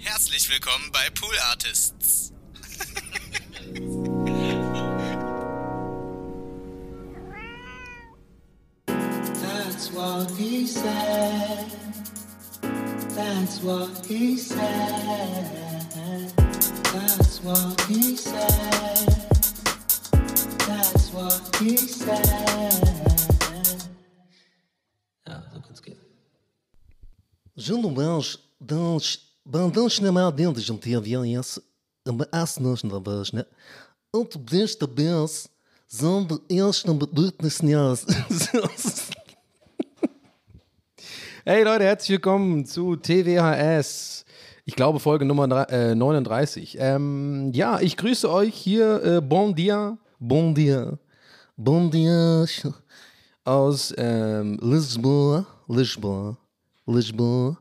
Herzlich willkommen bei Pool Artists. That's what he said. That's what he said. That's what he said. That's what he said. Ja, so kann's gehen. Gentlemen's dans bandans na mal dentro de um TVS, as nós na vagina, und bist der Bess, sondern erst am Bedürfnis Hey Leute, herzlich willkommen zu TWHS. Ich glaube Folge Nummer drei- äh, 39. Ähm, ja, ich grüße euch hier. Äh, bon dia, bon dia, Bom dia, aus ähm, Lisboa, Lisboa, Lisboa.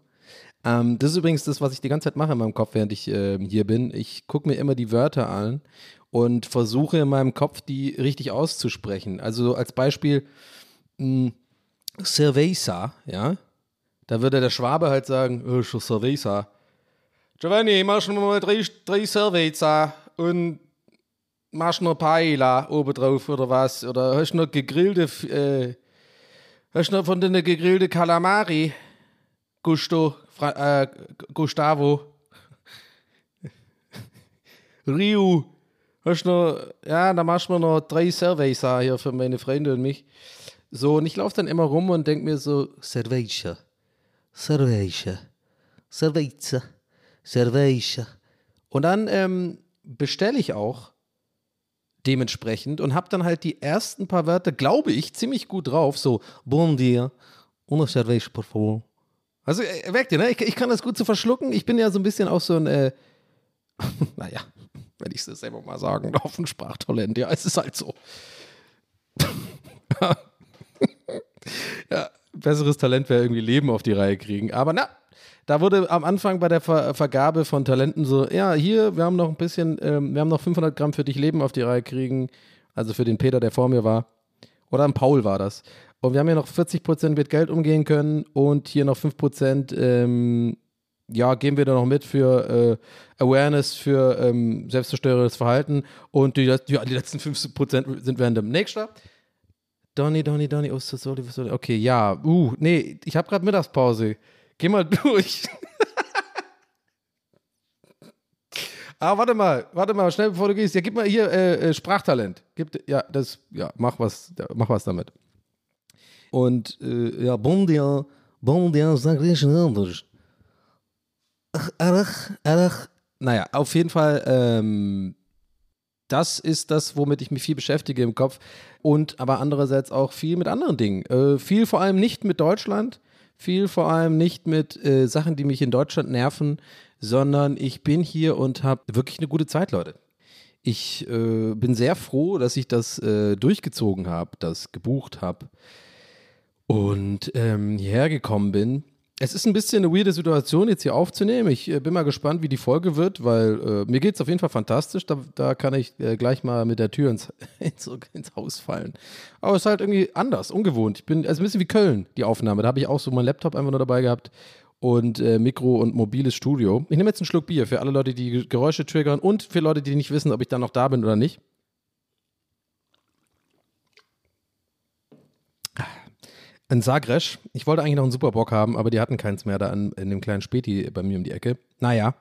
Ähm, das ist übrigens das, was ich die ganze Zeit mache in meinem Kopf, während ich ähm, hier bin. Ich gucke mir immer die Wörter an und versuche in meinem Kopf die richtig auszusprechen. Also als Beispiel mh, Cerveza, ja. Da würde der Schwabe halt sagen, oh, schon Cerveza. Giovanni, mach mir mal drei, drei Cerveza und machst noch Paella obendrauf oder was? Oder hast du noch gegrillte, äh, hast du noch von den gegrillte Calamari? Gusto, Fra äh, Gustavo. Rio. Hast noch, ja, da machst du mir noch drei Cerveza hier für meine Freunde und mich. So, und ich laufe dann immer rum und denke mir so, cerveja, cerveja, cerveja, cerveja. Und dann ähm, bestelle ich auch dementsprechend und habe dann halt die ersten paar Wörter, glaube ich, ziemlich gut drauf. So, Bom dia, una cerveja, por favor. Also merkt ihr, ne? Ich, ich kann das gut zu verschlucken. Ich bin ja so ein bisschen auch so ein, äh, naja, wenn ich es selber mal sagen darf, ein Sprachtalent. Ja, es ist halt so. ja, besseres Talent wäre irgendwie Leben auf die Reihe kriegen. Aber na, da wurde am Anfang bei der Ver Vergabe von Talenten so, ja, hier, wir haben noch ein bisschen, ähm, wir haben noch 500 Gramm für dich Leben auf die Reihe kriegen. Also für den Peter, der vor mir war. Oder ein Paul war das. Und wir haben hier noch 40 Prozent mit Geld umgehen können und hier noch 5 Prozent, ähm, ja, geben wir da noch mit für äh, Awareness, für ähm, selbstzerstörendes Verhalten. Und die, ja, die letzten 5 Prozent sind random. Nächster. Donny, Donny, Donny, oh, so, sorry, sorry. Okay, ja, uh, nee, ich habe gerade Mittagspause. Geh mal durch. ah, warte mal, warte mal, schnell bevor du gehst. Ja, gib mal hier äh, äh, Sprachtalent. Gib, ja, das, ja, mach was, mach was damit. Und äh, ja, Bom dia, bom dia, sag ich anders. Arach, arach. Naja, auf jeden Fall, ähm, das ist das, womit ich mich viel beschäftige im Kopf. Und aber andererseits auch viel mit anderen Dingen. Äh, viel vor allem nicht mit Deutschland, viel vor allem nicht mit äh, Sachen, die mich in Deutschland nerven, sondern ich bin hier und habe wirklich eine gute Zeit, Leute. Ich äh, bin sehr froh, dass ich das äh, durchgezogen habe, das gebucht habe und ähm, hierher gekommen bin. Es ist ein bisschen eine weirde Situation, jetzt hier aufzunehmen. Ich äh, bin mal gespannt, wie die Folge wird, weil äh, mir geht es auf jeden Fall fantastisch. Da, da kann ich äh, gleich mal mit der Tür ins, ins, ins Haus fallen. Aber es ist halt irgendwie anders, ungewohnt. Ich bin, also ein bisschen wie Köln, die Aufnahme. Da habe ich auch so meinen Laptop einfach nur dabei gehabt und äh, Mikro und mobiles Studio. Ich nehme jetzt einen Schluck Bier für alle Leute, die Geräusche triggern und für Leute, die nicht wissen, ob ich da noch da bin oder nicht. Ein Sagres. Ich wollte eigentlich noch einen Superbock haben, aber die hatten keins mehr da in, in dem kleinen Späti bei mir um die Ecke. Naja,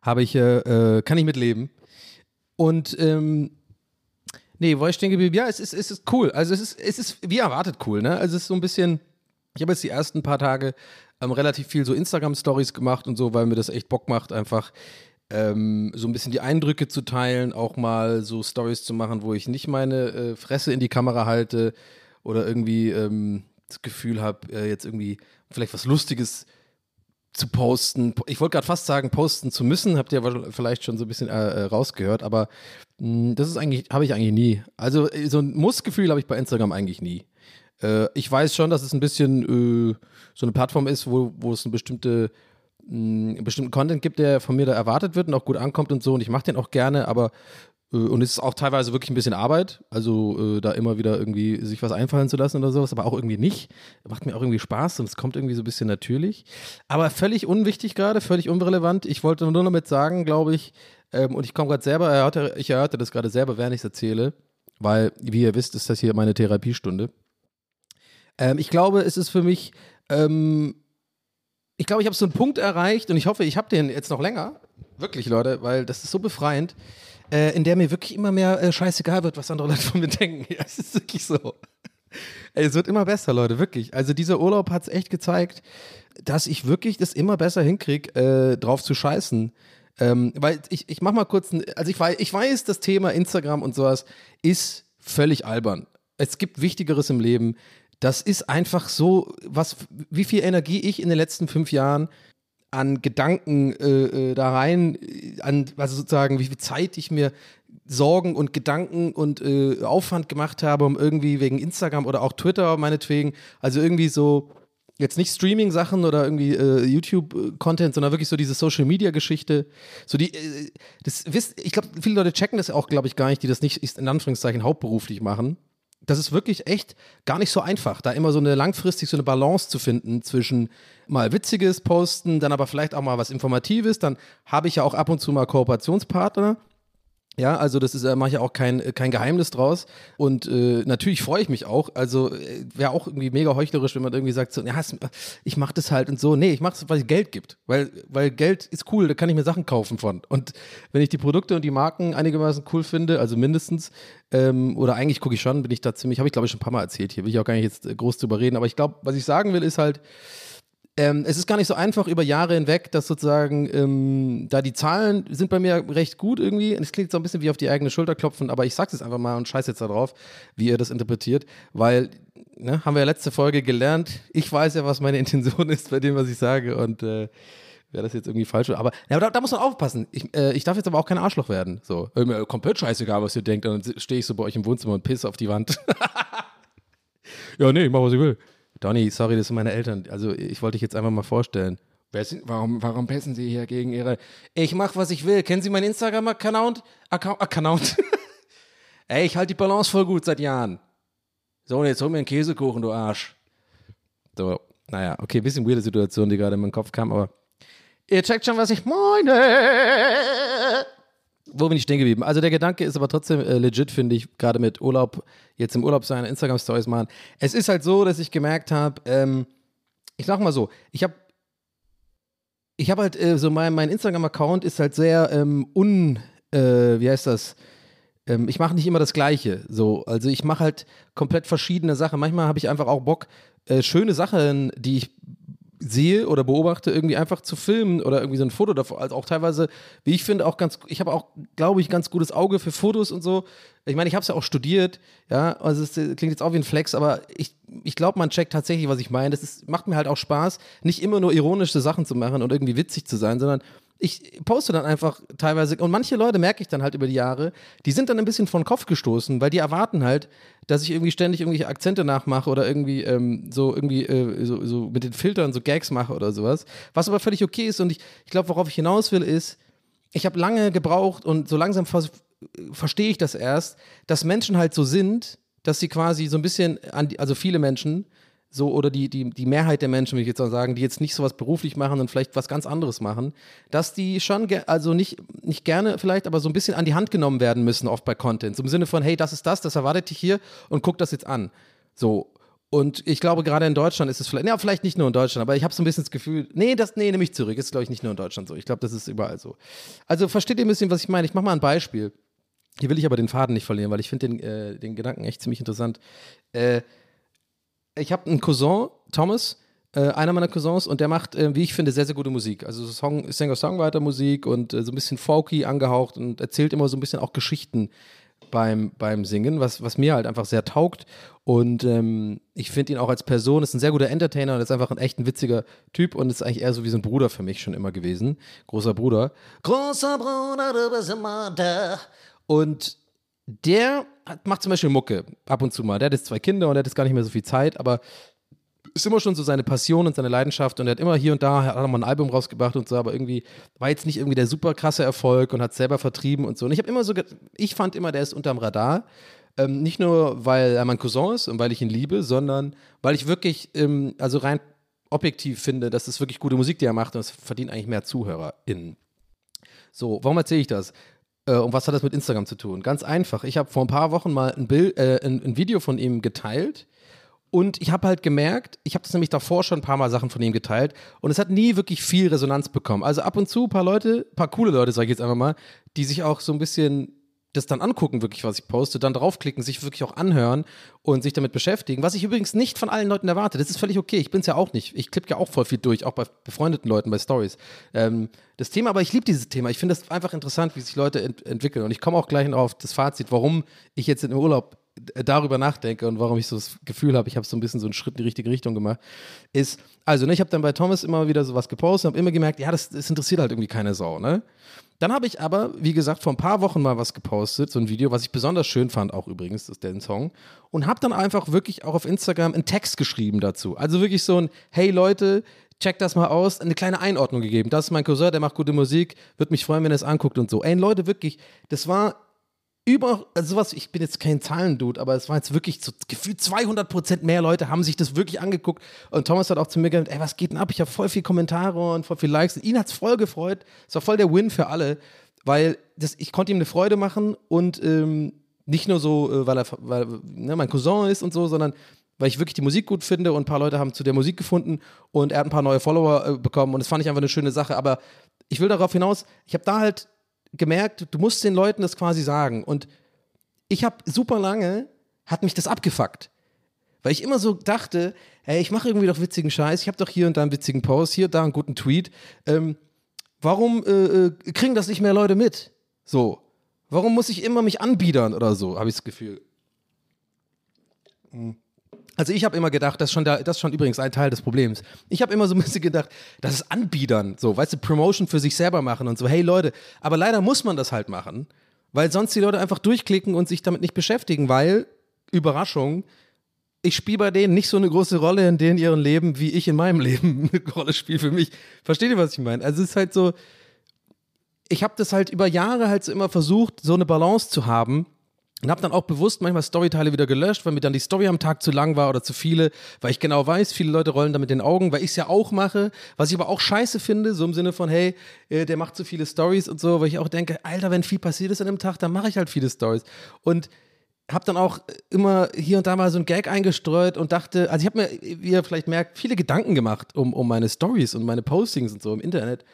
habe ich, äh, äh, kann ich mitleben. Und, ähm, nee, wo ich stehen geblieben? Ja, es ist, es ist cool. Also es ist, es ist wie erwartet cool, ne? Also es ist so ein bisschen, ich habe jetzt die ersten paar Tage ähm, relativ viel so Instagram-Stories gemacht und so, weil mir das echt Bock macht, einfach ähm, so ein bisschen die Eindrücke zu teilen, auch mal so Stories zu machen, wo ich nicht meine äh, Fresse in die Kamera halte oder irgendwie ähm, das Gefühl habe, äh, jetzt irgendwie vielleicht was Lustiges zu posten. Ich wollte gerade fast sagen, posten zu müssen, habt ihr vielleicht schon so ein bisschen äh, äh, rausgehört, aber mh, das ist eigentlich, habe ich eigentlich nie. Also äh, so ein Muss-Gefühl habe ich bei Instagram eigentlich nie. Äh, ich weiß schon, dass es ein bisschen äh, so eine Plattform ist, wo, wo es eine bestimmte mh, einen bestimmten Content gibt, der von mir da erwartet wird und auch gut ankommt und so. Und ich mache den auch gerne, aber und es ist auch teilweise wirklich ein bisschen Arbeit, also äh, da immer wieder irgendwie sich was einfallen zu lassen oder sowas, aber auch irgendwie nicht. Macht mir auch irgendwie Spaß und es kommt irgendwie so ein bisschen natürlich. Aber völlig unwichtig gerade, völlig unrelevant. Ich wollte nur damit sagen, glaube ich, ähm, und ich komme gerade selber, erörter, ich erörte das gerade selber, während ich es erzähle, weil, wie ihr wisst, ist das hier meine Therapiestunde. Ähm, ich glaube, es ist für mich, ähm, ich glaube, ich habe so einen Punkt erreicht und ich hoffe, ich habe den jetzt noch länger. Wirklich, Leute, weil das ist so befreiend äh, in der mir wirklich immer mehr äh, scheißegal wird, was andere Leute von mir denken. Ja, es ist wirklich so. Ey, es wird immer besser, Leute, wirklich. Also dieser Urlaub hat es echt gezeigt, dass ich wirklich das immer besser hinkriege, äh, drauf zu scheißen. Ähm, weil ich, ich mach mal kurz, ein, also ich weiß, ich weiß, das Thema Instagram und sowas ist völlig albern. Es gibt Wichtigeres im Leben. Das ist einfach so, was, wie viel Energie ich in den letzten fünf Jahren an Gedanken äh, äh, da rein, äh, an, also sozusagen, wie viel Zeit ich mir Sorgen und Gedanken und äh, Aufwand gemacht habe, um irgendwie wegen Instagram oder auch Twitter meinetwegen, also irgendwie so, jetzt nicht Streaming-Sachen oder irgendwie äh, YouTube-Content, sondern wirklich so diese Social-Media-Geschichte. So die, äh, das wisst, ich glaube, viele Leute checken das auch, glaube ich, gar nicht, die das nicht in Anführungszeichen hauptberuflich machen das ist wirklich echt gar nicht so einfach, da immer so eine langfristig so eine Balance zu finden zwischen mal witziges posten, dann aber vielleicht auch mal was informatives, dann habe ich ja auch ab und zu mal Kooperationspartner, ja, also das ist, da mache ich auch kein, kein Geheimnis draus. Und äh, natürlich freue ich mich auch. Also äh, wäre auch irgendwie mega heuchlerisch, wenn man irgendwie sagt, so, ja, ich mache das halt und so. Nee, ich mache es, weil es Geld gibt. Weil, weil Geld ist cool, da kann ich mir Sachen kaufen von. Und wenn ich die Produkte und die Marken einigermaßen cool finde, also mindestens, ähm, oder eigentlich gucke ich schon, bin ich da ziemlich, habe ich glaube ich schon ein paar Mal erzählt hier, will ich auch gar nicht jetzt groß drüber reden. Aber ich glaube, was ich sagen will, ist halt, ähm, es ist gar nicht so einfach über Jahre hinweg, dass sozusagen, ähm, da die Zahlen sind bei mir recht gut irgendwie. Es klingt so ein bisschen wie auf die eigene Schulter klopfen, aber ich sag's jetzt einfach mal und scheiß jetzt darauf, wie ihr das interpretiert, weil, ne, haben wir ja letzte Folge gelernt. Ich weiß ja, was meine Intention ist bei dem, was ich sage und, äh, wäre das jetzt irgendwie falsch. Aber, ja, da, da, muss man aufpassen. Ich, äh, ich darf jetzt aber auch kein Arschloch werden. So, mir komplett scheißegal, was ihr denkt. Und dann stehe ich so bei euch im Wohnzimmer und pisse auf die Wand. ja, nee, ich mach, was ich will. Donny, sorry, das sind meine Eltern. Also ich wollte dich jetzt einfach mal vorstellen. Warum, warum pessen Sie hier gegen Ihre... Ich mach, was ich will. Kennen Sie meinen Instagram-Account? Account? Account. Ey, ich halte die Balance voll gut seit Jahren. So, und jetzt hol mir einen Käsekuchen, du Arsch. So, naja, okay, bisschen weirde Situation, die gerade in meinen Kopf kam, aber ihr checkt schon, was ich meine wo bin ich stehen geblieben? Also der Gedanke ist aber trotzdem äh, legit, finde ich, gerade mit Urlaub, jetzt im Urlaub seine Instagram-Stories machen. Es ist halt so, dass ich gemerkt habe, ähm, ich sag mal so, ich habe ich habe halt äh, so mein, mein Instagram-Account ist halt sehr ähm, un, äh, wie heißt das? Ähm, ich mache nicht immer das Gleiche. So, also ich mache halt komplett verschiedene Sachen. Manchmal habe ich einfach auch Bock, äh, schöne Sachen, die ich sehe oder beobachte, irgendwie einfach zu filmen oder irgendwie so ein Foto davor. Also auch teilweise, wie ich finde, auch ganz, ich habe auch, glaube ich, ganz gutes Auge für Fotos und so. Ich meine, ich habe es ja auch studiert, ja, also es klingt jetzt auch wie ein Flex, aber ich, ich glaube, man checkt tatsächlich, was ich meine. Das ist, macht mir halt auch Spaß, nicht immer nur ironische Sachen zu machen und irgendwie witzig zu sein, sondern ich poste dann einfach teilweise, und manche Leute merke ich dann halt über die Jahre, die sind dann ein bisschen von Kopf gestoßen, weil die erwarten halt, dass ich irgendwie ständig irgendwelche Akzente nachmache oder irgendwie ähm, so irgendwie äh, so, so mit den Filtern so Gags mache oder sowas. Was aber völlig okay ist und ich, ich glaube, worauf ich hinaus will, ist, ich habe lange gebraucht und so langsam verstehe ich das erst, dass Menschen halt so sind, dass sie quasi so ein bisschen, die, also viele Menschen, so oder die, die, die Mehrheit der Menschen, will ich jetzt mal sagen, die jetzt nicht sowas beruflich machen und vielleicht was ganz anderes machen, dass die schon, also nicht, nicht gerne vielleicht, aber so ein bisschen an die Hand genommen werden müssen, oft bei Content. So im Sinne von, hey, das ist das, das erwartet dich hier und guck das jetzt an. So. Und ich glaube, gerade in Deutschland ist es vielleicht, ja, vielleicht nicht nur in Deutschland, aber ich habe so ein bisschen das Gefühl, nee, das, nee, nehme ich zurück. Ist, glaube ich, nicht nur in Deutschland so. Ich glaube, das ist überall so. Also versteht ihr ein bisschen, was ich meine? Ich mache mal ein Beispiel. Hier will ich aber den Faden nicht verlieren, weil ich finde den, äh, den Gedanken echt ziemlich interessant. Äh, ich habe einen Cousin, Thomas, äh, einer meiner Cousins, und der macht, äh, wie ich finde, sehr, sehr gute Musik. Also Song, Singer-Songwriter-Musik und äh, so ein bisschen folky angehaucht und erzählt immer so ein bisschen auch Geschichten beim, beim Singen, was, was mir halt einfach sehr taugt. Und ähm, ich finde ihn auch als Person, ist ein sehr guter Entertainer und ist einfach ein echt ein witziger Typ und ist eigentlich eher so wie so ein Bruder für mich schon immer gewesen. Großer Bruder. Großer Bruder, du bist immer da. Und der macht zum Beispiel Mucke ab und zu mal. Der hat jetzt zwei Kinder und der hat jetzt gar nicht mehr so viel Zeit, aber ist immer schon so seine Passion und seine Leidenschaft und er hat immer hier und da, hat er mal ein Album rausgebracht und so, aber irgendwie war jetzt nicht irgendwie der super krasse Erfolg und hat selber vertrieben und so. Und ich habe immer so, ich fand immer, der ist unterm Radar. Ähm, nicht nur, weil er mein Cousin ist und weil ich ihn liebe, sondern weil ich wirklich, ähm, also rein objektiv finde, dass es wirklich gute Musik, die er macht und es verdient eigentlich mehr ZuhörerInnen. So, warum erzähle ich das? Äh, und was hat das mit Instagram zu tun? Ganz einfach. Ich habe vor ein paar Wochen mal ein, Bild, äh, ein, ein Video von ihm geteilt. Und ich habe halt gemerkt, ich habe das nämlich davor schon ein paar Mal Sachen von ihm geteilt und es hat nie wirklich viel Resonanz bekommen. Also ab und zu ein paar Leute, ein paar coole Leute, sage ich jetzt einfach mal, die sich auch so ein bisschen das dann angucken, wirklich, was ich poste, dann draufklicken, sich wirklich auch anhören und sich damit beschäftigen. Was ich übrigens nicht von allen Leuten erwarte. Das ist völlig okay. Ich bin es ja auch nicht. Ich klippe ja auch voll viel durch, auch bei befreundeten Leuten, bei Stories. Ähm, das Thema, aber ich liebe dieses Thema. Ich finde das einfach interessant, wie sich Leute ent entwickeln. Und ich komme auch gleich auf das Fazit, warum ich jetzt im Urlaub darüber nachdenke und warum ich so das Gefühl habe, ich habe so ein bisschen so einen Schritt in die richtige Richtung gemacht, ist, also ne, ich habe dann bei Thomas immer wieder sowas gepostet und habe immer gemerkt, ja, das, das interessiert halt irgendwie keine Sau, ne? Dann habe ich aber, wie gesagt, vor ein paar Wochen mal was gepostet, so ein Video, was ich besonders schön fand, auch übrigens, das ist der Song. Und habe dann einfach wirklich auch auf Instagram einen Text geschrieben dazu. Also wirklich so ein, hey Leute, check das mal aus, eine kleine Einordnung gegeben. Das ist mein Cousin, der macht gute Musik, würde mich freuen, wenn er es anguckt und so. Ey Leute, wirklich, das war über, also sowas, ich bin jetzt kein Zahlendude, aber es war jetzt wirklich so gefühlt 200 Prozent mehr Leute haben sich das wirklich angeguckt. Und Thomas hat auch zu mir gesagt, ey, was geht denn ab? Ich habe voll viel Kommentare und voll viel Likes. Und ihn hat es voll gefreut. Es war voll der Win für alle, weil das, ich konnte ihm eine Freude machen und ähm, nicht nur so, äh, weil er weil, ne, mein Cousin ist und so, sondern weil ich wirklich die Musik gut finde und ein paar Leute haben zu der Musik gefunden und er hat ein paar neue Follower äh, bekommen und das fand ich einfach eine schöne Sache. Aber ich will darauf hinaus, ich habe da halt gemerkt, du musst den Leuten das quasi sagen. Und ich habe super lange, hat mich das abgefuckt. Weil ich immer so dachte, ey, ich mache irgendwie doch witzigen Scheiß, ich habe doch hier und da einen witzigen Post, hier und da einen guten Tweet. Ähm, warum äh, äh, kriegen das nicht mehr Leute mit? So. Warum muss ich immer mich anbiedern oder so, habe ich das Gefühl. Hm. Also ich habe immer gedacht, das ist, schon der, das ist schon übrigens ein Teil des Problems. Ich habe immer so ein bisschen gedacht, das ist Anbiedern, so, weißt du, Promotion für sich selber machen und so, hey Leute, aber leider muss man das halt machen, weil sonst die Leute einfach durchklicken und sich damit nicht beschäftigen, weil, Überraschung, ich spiele bei denen nicht so eine große Rolle in denen ihren Leben, wie ich in meinem Leben eine Rolle spiele für mich. Versteht ihr, was ich meine? Also es ist halt so, ich habe das halt über Jahre halt so immer versucht, so eine Balance zu haben, und habe dann auch bewusst manchmal Storyteile wieder gelöscht, weil mir dann die Story am Tag zu lang war oder zu viele, weil ich genau weiß, viele Leute rollen da mit den Augen, weil ich es ja auch mache, was ich aber auch scheiße finde, so im Sinne von, hey, äh, der macht zu viele Stories und so, weil ich auch denke, Alter, wenn viel passiert ist an einem Tag, dann mache ich halt viele Stories. Und habe dann auch immer hier und da mal so ein Gag eingestreut und dachte, also ich habe mir, wie ihr vielleicht merkt, viele Gedanken gemacht um, um meine Stories und meine Postings und so im Internet.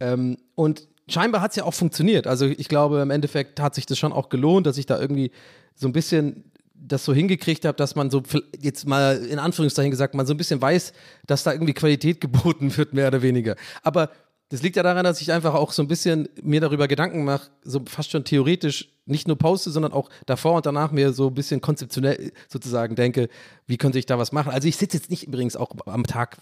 Ähm, und scheinbar hat es ja auch funktioniert. Also ich glaube, im Endeffekt hat sich das schon auch gelohnt, dass ich da irgendwie so ein bisschen das so hingekriegt habe, dass man so jetzt mal in Anführungszeichen gesagt, man so ein bisschen weiß, dass da irgendwie Qualität geboten wird, mehr oder weniger. Aber das liegt ja daran, dass ich einfach auch so ein bisschen mir darüber Gedanken mache, so fast schon theoretisch nicht nur poste, sondern auch davor und danach mir so ein bisschen konzeptionell sozusagen denke, wie könnte ich da was machen. Also ich sitze jetzt nicht übrigens auch am Tag,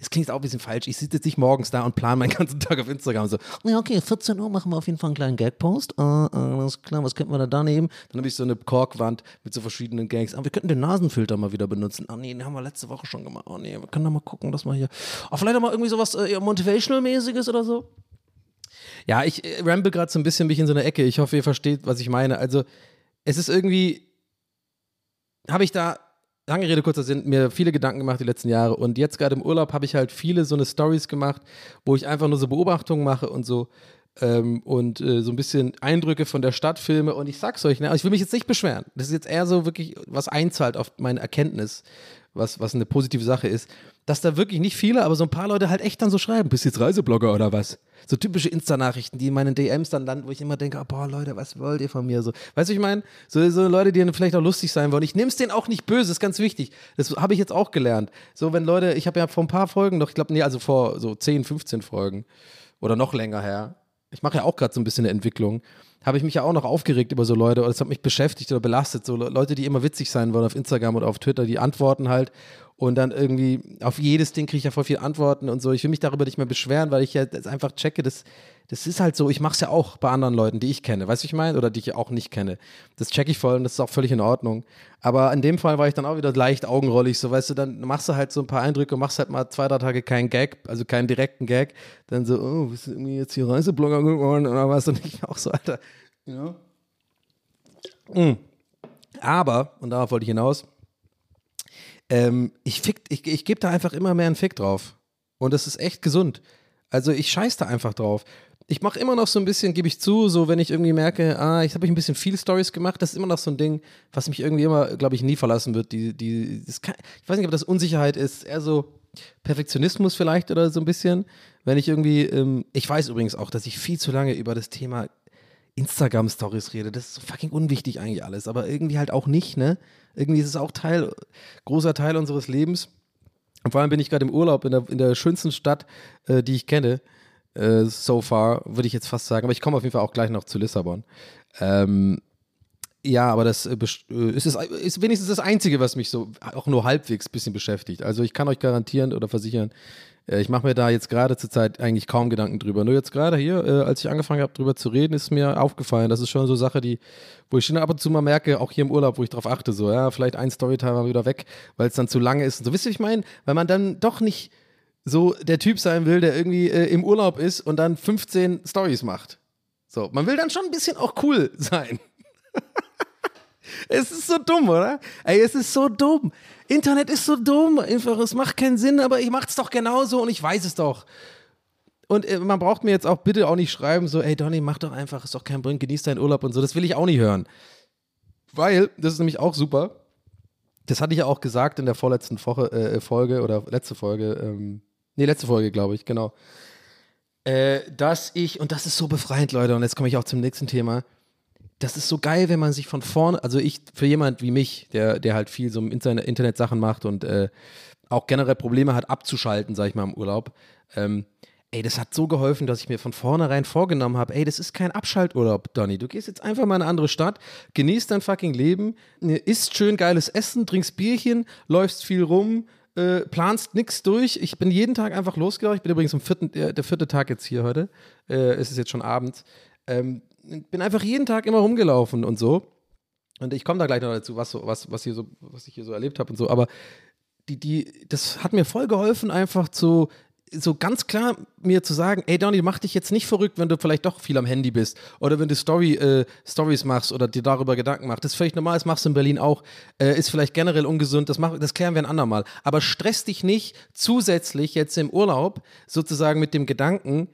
es klingt auch ein bisschen falsch, ich sitze jetzt nicht morgens da und plane meinen ganzen Tag auf Instagram so, ja okay, 14 Uhr machen wir auf jeden Fall einen kleinen Gag-Post, uh, uh, alles klar, was könnten wir da da nehmen? Dann habe ich so eine Korkwand mit so verschiedenen Gags, aber wir könnten den Nasenfilter mal wieder benutzen. Ah nee, den haben wir letzte Woche schon gemacht. Oh nee, wir können da mal gucken, dass wir hier, oh, vielleicht auch mal irgendwie sowas äh, Motivational-mäßiges oder so. Ja, ich äh, ramble gerade so ein bisschen mich in so eine Ecke. Ich hoffe, ihr versteht, was ich meine. Also, es ist irgendwie, habe ich da, lange Rede, kurzer Sinn, mir viele Gedanken gemacht die letzten Jahre. Und jetzt gerade im Urlaub habe ich halt viele so eine Stories gemacht, wo ich einfach nur so Beobachtungen mache und so. Ähm, und äh, so ein bisschen Eindrücke von der Stadt filme. Und ich sag's euch, ne, ich will mich jetzt nicht beschweren. Das ist jetzt eher so wirklich, was einzahlt auf meine Erkenntnis, was, was eine positive Sache ist, dass da wirklich nicht viele, aber so ein paar Leute halt echt dann so schreiben, bist du jetzt Reiseblogger oder was? So typische Insta-Nachrichten, die in meinen DMs dann landen, wo ich immer denke, oh, boah, Leute, was wollt ihr von mir? So, weißt du, ich meine, so, so Leute, die dann vielleicht auch lustig sein wollen. Ich nehme es denen auch nicht böse, ist ganz wichtig. Das habe ich jetzt auch gelernt. So, wenn Leute, ich habe ja vor ein paar Folgen noch, ich glaube, nee, also vor so 10, 15 Folgen oder noch länger her, ich mache ja auch gerade so ein bisschen eine Entwicklung, habe ich mich ja auch noch aufgeregt über so Leute, oder es hat mich beschäftigt oder belastet, so Leute, die immer witzig sein wollen auf Instagram oder auf Twitter, die antworten halt und dann irgendwie auf jedes Ding kriege ich ja voll viele Antworten und so. Ich will mich darüber nicht mehr beschweren, weil ich ja einfach checke, dass Das ist halt so, ich mache es ja auch bei anderen Leuten, die ich kenne, weißt du, ich meine? Oder die ich auch nicht kenne. Das checke ich voll und das ist auch völlig in Ordnung. Aber in dem Fall war ich dann auch wieder leicht augenrollig, so weißt du, dann machst du halt so ein paar Eindrücke machst halt mal zwei, drei Tage keinen Gag, also keinen direkten Gag. Dann so, oh, bist du irgendwie jetzt hier Reiseblogger geworden oder was? Und ich auch so, Alter, you? Mm. Aber, und darauf wollte ich hinaus, ähm, ich, fick, ich, ich gebe da einfach immer mehr einen Fick drauf. Und das ist echt gesund. Also ich scheiß da einfach drauf ich mache immer noch so ein bisschen, gebe ich zu, so wenn ich irgendwie merke, ah, ich habe ein bisschen viel Stories gemacht, das ist immer noch so ein Ding, was mich irgendwie immer, glaube ich, nie verlassen wird. Die, die, kann, ich weiß nicht, ob das Unsicherheit ist, eher so Perfektionismus vielleicht oder so ein bisschen. Wenn ich irgendwie, ähm, ich weiß übrigens auch, dass ich viel zu lange über das Thema Instagram-Stories rede. Das ist so fucking unwichtig eigentlich alles, aber irgendwie halt auch nicht, ne? Irgendwie ist es auch Teil, großer Teil unseres Lebens. Und vor allem bin ich gerade im Urlaub in der, in der schönsten Stadt, äh, die ich kenne äh, so far, würde ich jetzt fast sagen. Aber ich komme auf jeden Fall auch gleich noch zu Lissabon. Ähm, ja, aber das äh, äh ist, ist, wenigstens das Einzige, was mich so auch nur halbwegs ein bisschen beschäftigt. Also ich kann euch garantieren oder versichern, ich mache mir da jetzt gerade zur Zeit eigentlich kaum Gedanken drüber. Nur jetzt gerade hier, als ich angefangen habe, drüber zu reden, ist mir aufgefallen, das ist schon so eine Sache, die, wo ich schon ab und zu mal merke, auch hier im Urlaub, wo ich darauf achte, so, ja, vielleicht ein Storytime mal wieder weg, weil es dann zu lange ist. Und so, wisst ihr, ich meine, weil man dann doch nicht so der Typ sein will, der irgendwie äh, im Urlaub ist und dann 15 Stories macht. So, man will dann schon ein bisschen auch cool sein. es ist so dumm, oder? Ey, es ist so dumm. Internet ist so dumm. Einfach, es macht keinen Sinn, aber ich mach's doch genauso und ich weiß es doch. Und äh, man braucht mir jetzt auch bitte auch nicht schreiben, so, ey Donny, mach doch einfach, ist doch kein Bring, genieß deinen Urlaub und so. Das will ich auch nicht hören. Weil, das ist nämlich auch super. Das hatte ich ja auch gesagt in der vorletzten Woche, äh, Folge oder letzte Folge. Ähm, Nee, letzte Folge, glaube ich, genau. Äh, dass ich, und das ist so befreiend, Leute, und jetzt komme ich auch zum nächsten Thema. Das ist so geil, wenn man sich von vorne, also ich, für jemand wie mich, der, der halt viel so im Internet Sachen macht und äh, auch generell Probleme hat, abzuschalten, sag ich mal, im Urlaub. Ähm, ey, das hat so geholfen, dass ich mir von vornherein vorgenommen habe, ey, das ist kein Abschalturlaub, Donny. Du gehst jetzt einfach mal in eine andere Stadt, genießt dein fucking Leben, isst schön geiles Essen, trinkst Bierchen, läufst viel rum, äh, planst nichts durch. Ich bin jeden Tag einfach losgelaufen. Ich bin übrigens am vierten, der, der vierte Tag jetzt hier heute. Äh, es ist jetzt schon abends. Ähm, bin einfach jeden Tag immer rumgelaufen und so. Und ich komme da gleich noch dazu, was, so, was, was, hier so, was ich hier so erlebt habe und so. Aber die, die, das hat mir voll geholfen, einfach zu so ganz klar mir zu sagen, ey Donny, mach dich jetzt nicht verrückt, wenn du vielleicht doch viel am Handy bist oder wenn du Story, äh, Stories machst oder dir darüber Gedanken machst. Das ist völlig normal, das machst du in Berlin auch. Äh, ist vielleicht generell ungesund, das, mach, das klären wir ein andermal. Aber stress dich nicht zusätzlich jetzt im Urlaub sozusagen mit dem Gedanken,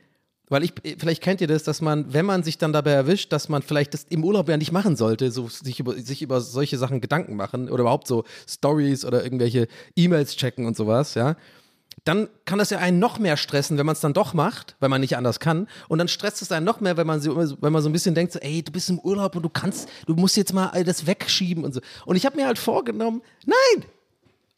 weil ich, vielleicht kennt ihr das, dass man, wenn man sich dann dabei erwischt, dass man vielleicht das im Urlaub ja nicht machen sollte, so sich über, sich über solche Sachen Gedanken machen oder überhaupt so Stories oder irgendwelche E-Mails checken und sowas, ja dann kann das ja einen noch mehr stressen, wenn man es dann doch macht, weil man nicht anders kann. Und dann stresst es einen noch mehr, wenn man, so, wenn man so ein bisschen denkt, so, ey, du bist im Urlaub und du kannst, du musst jetzt mal das wegschieben und so. Und ich habe mir halt vorgenommen, nein,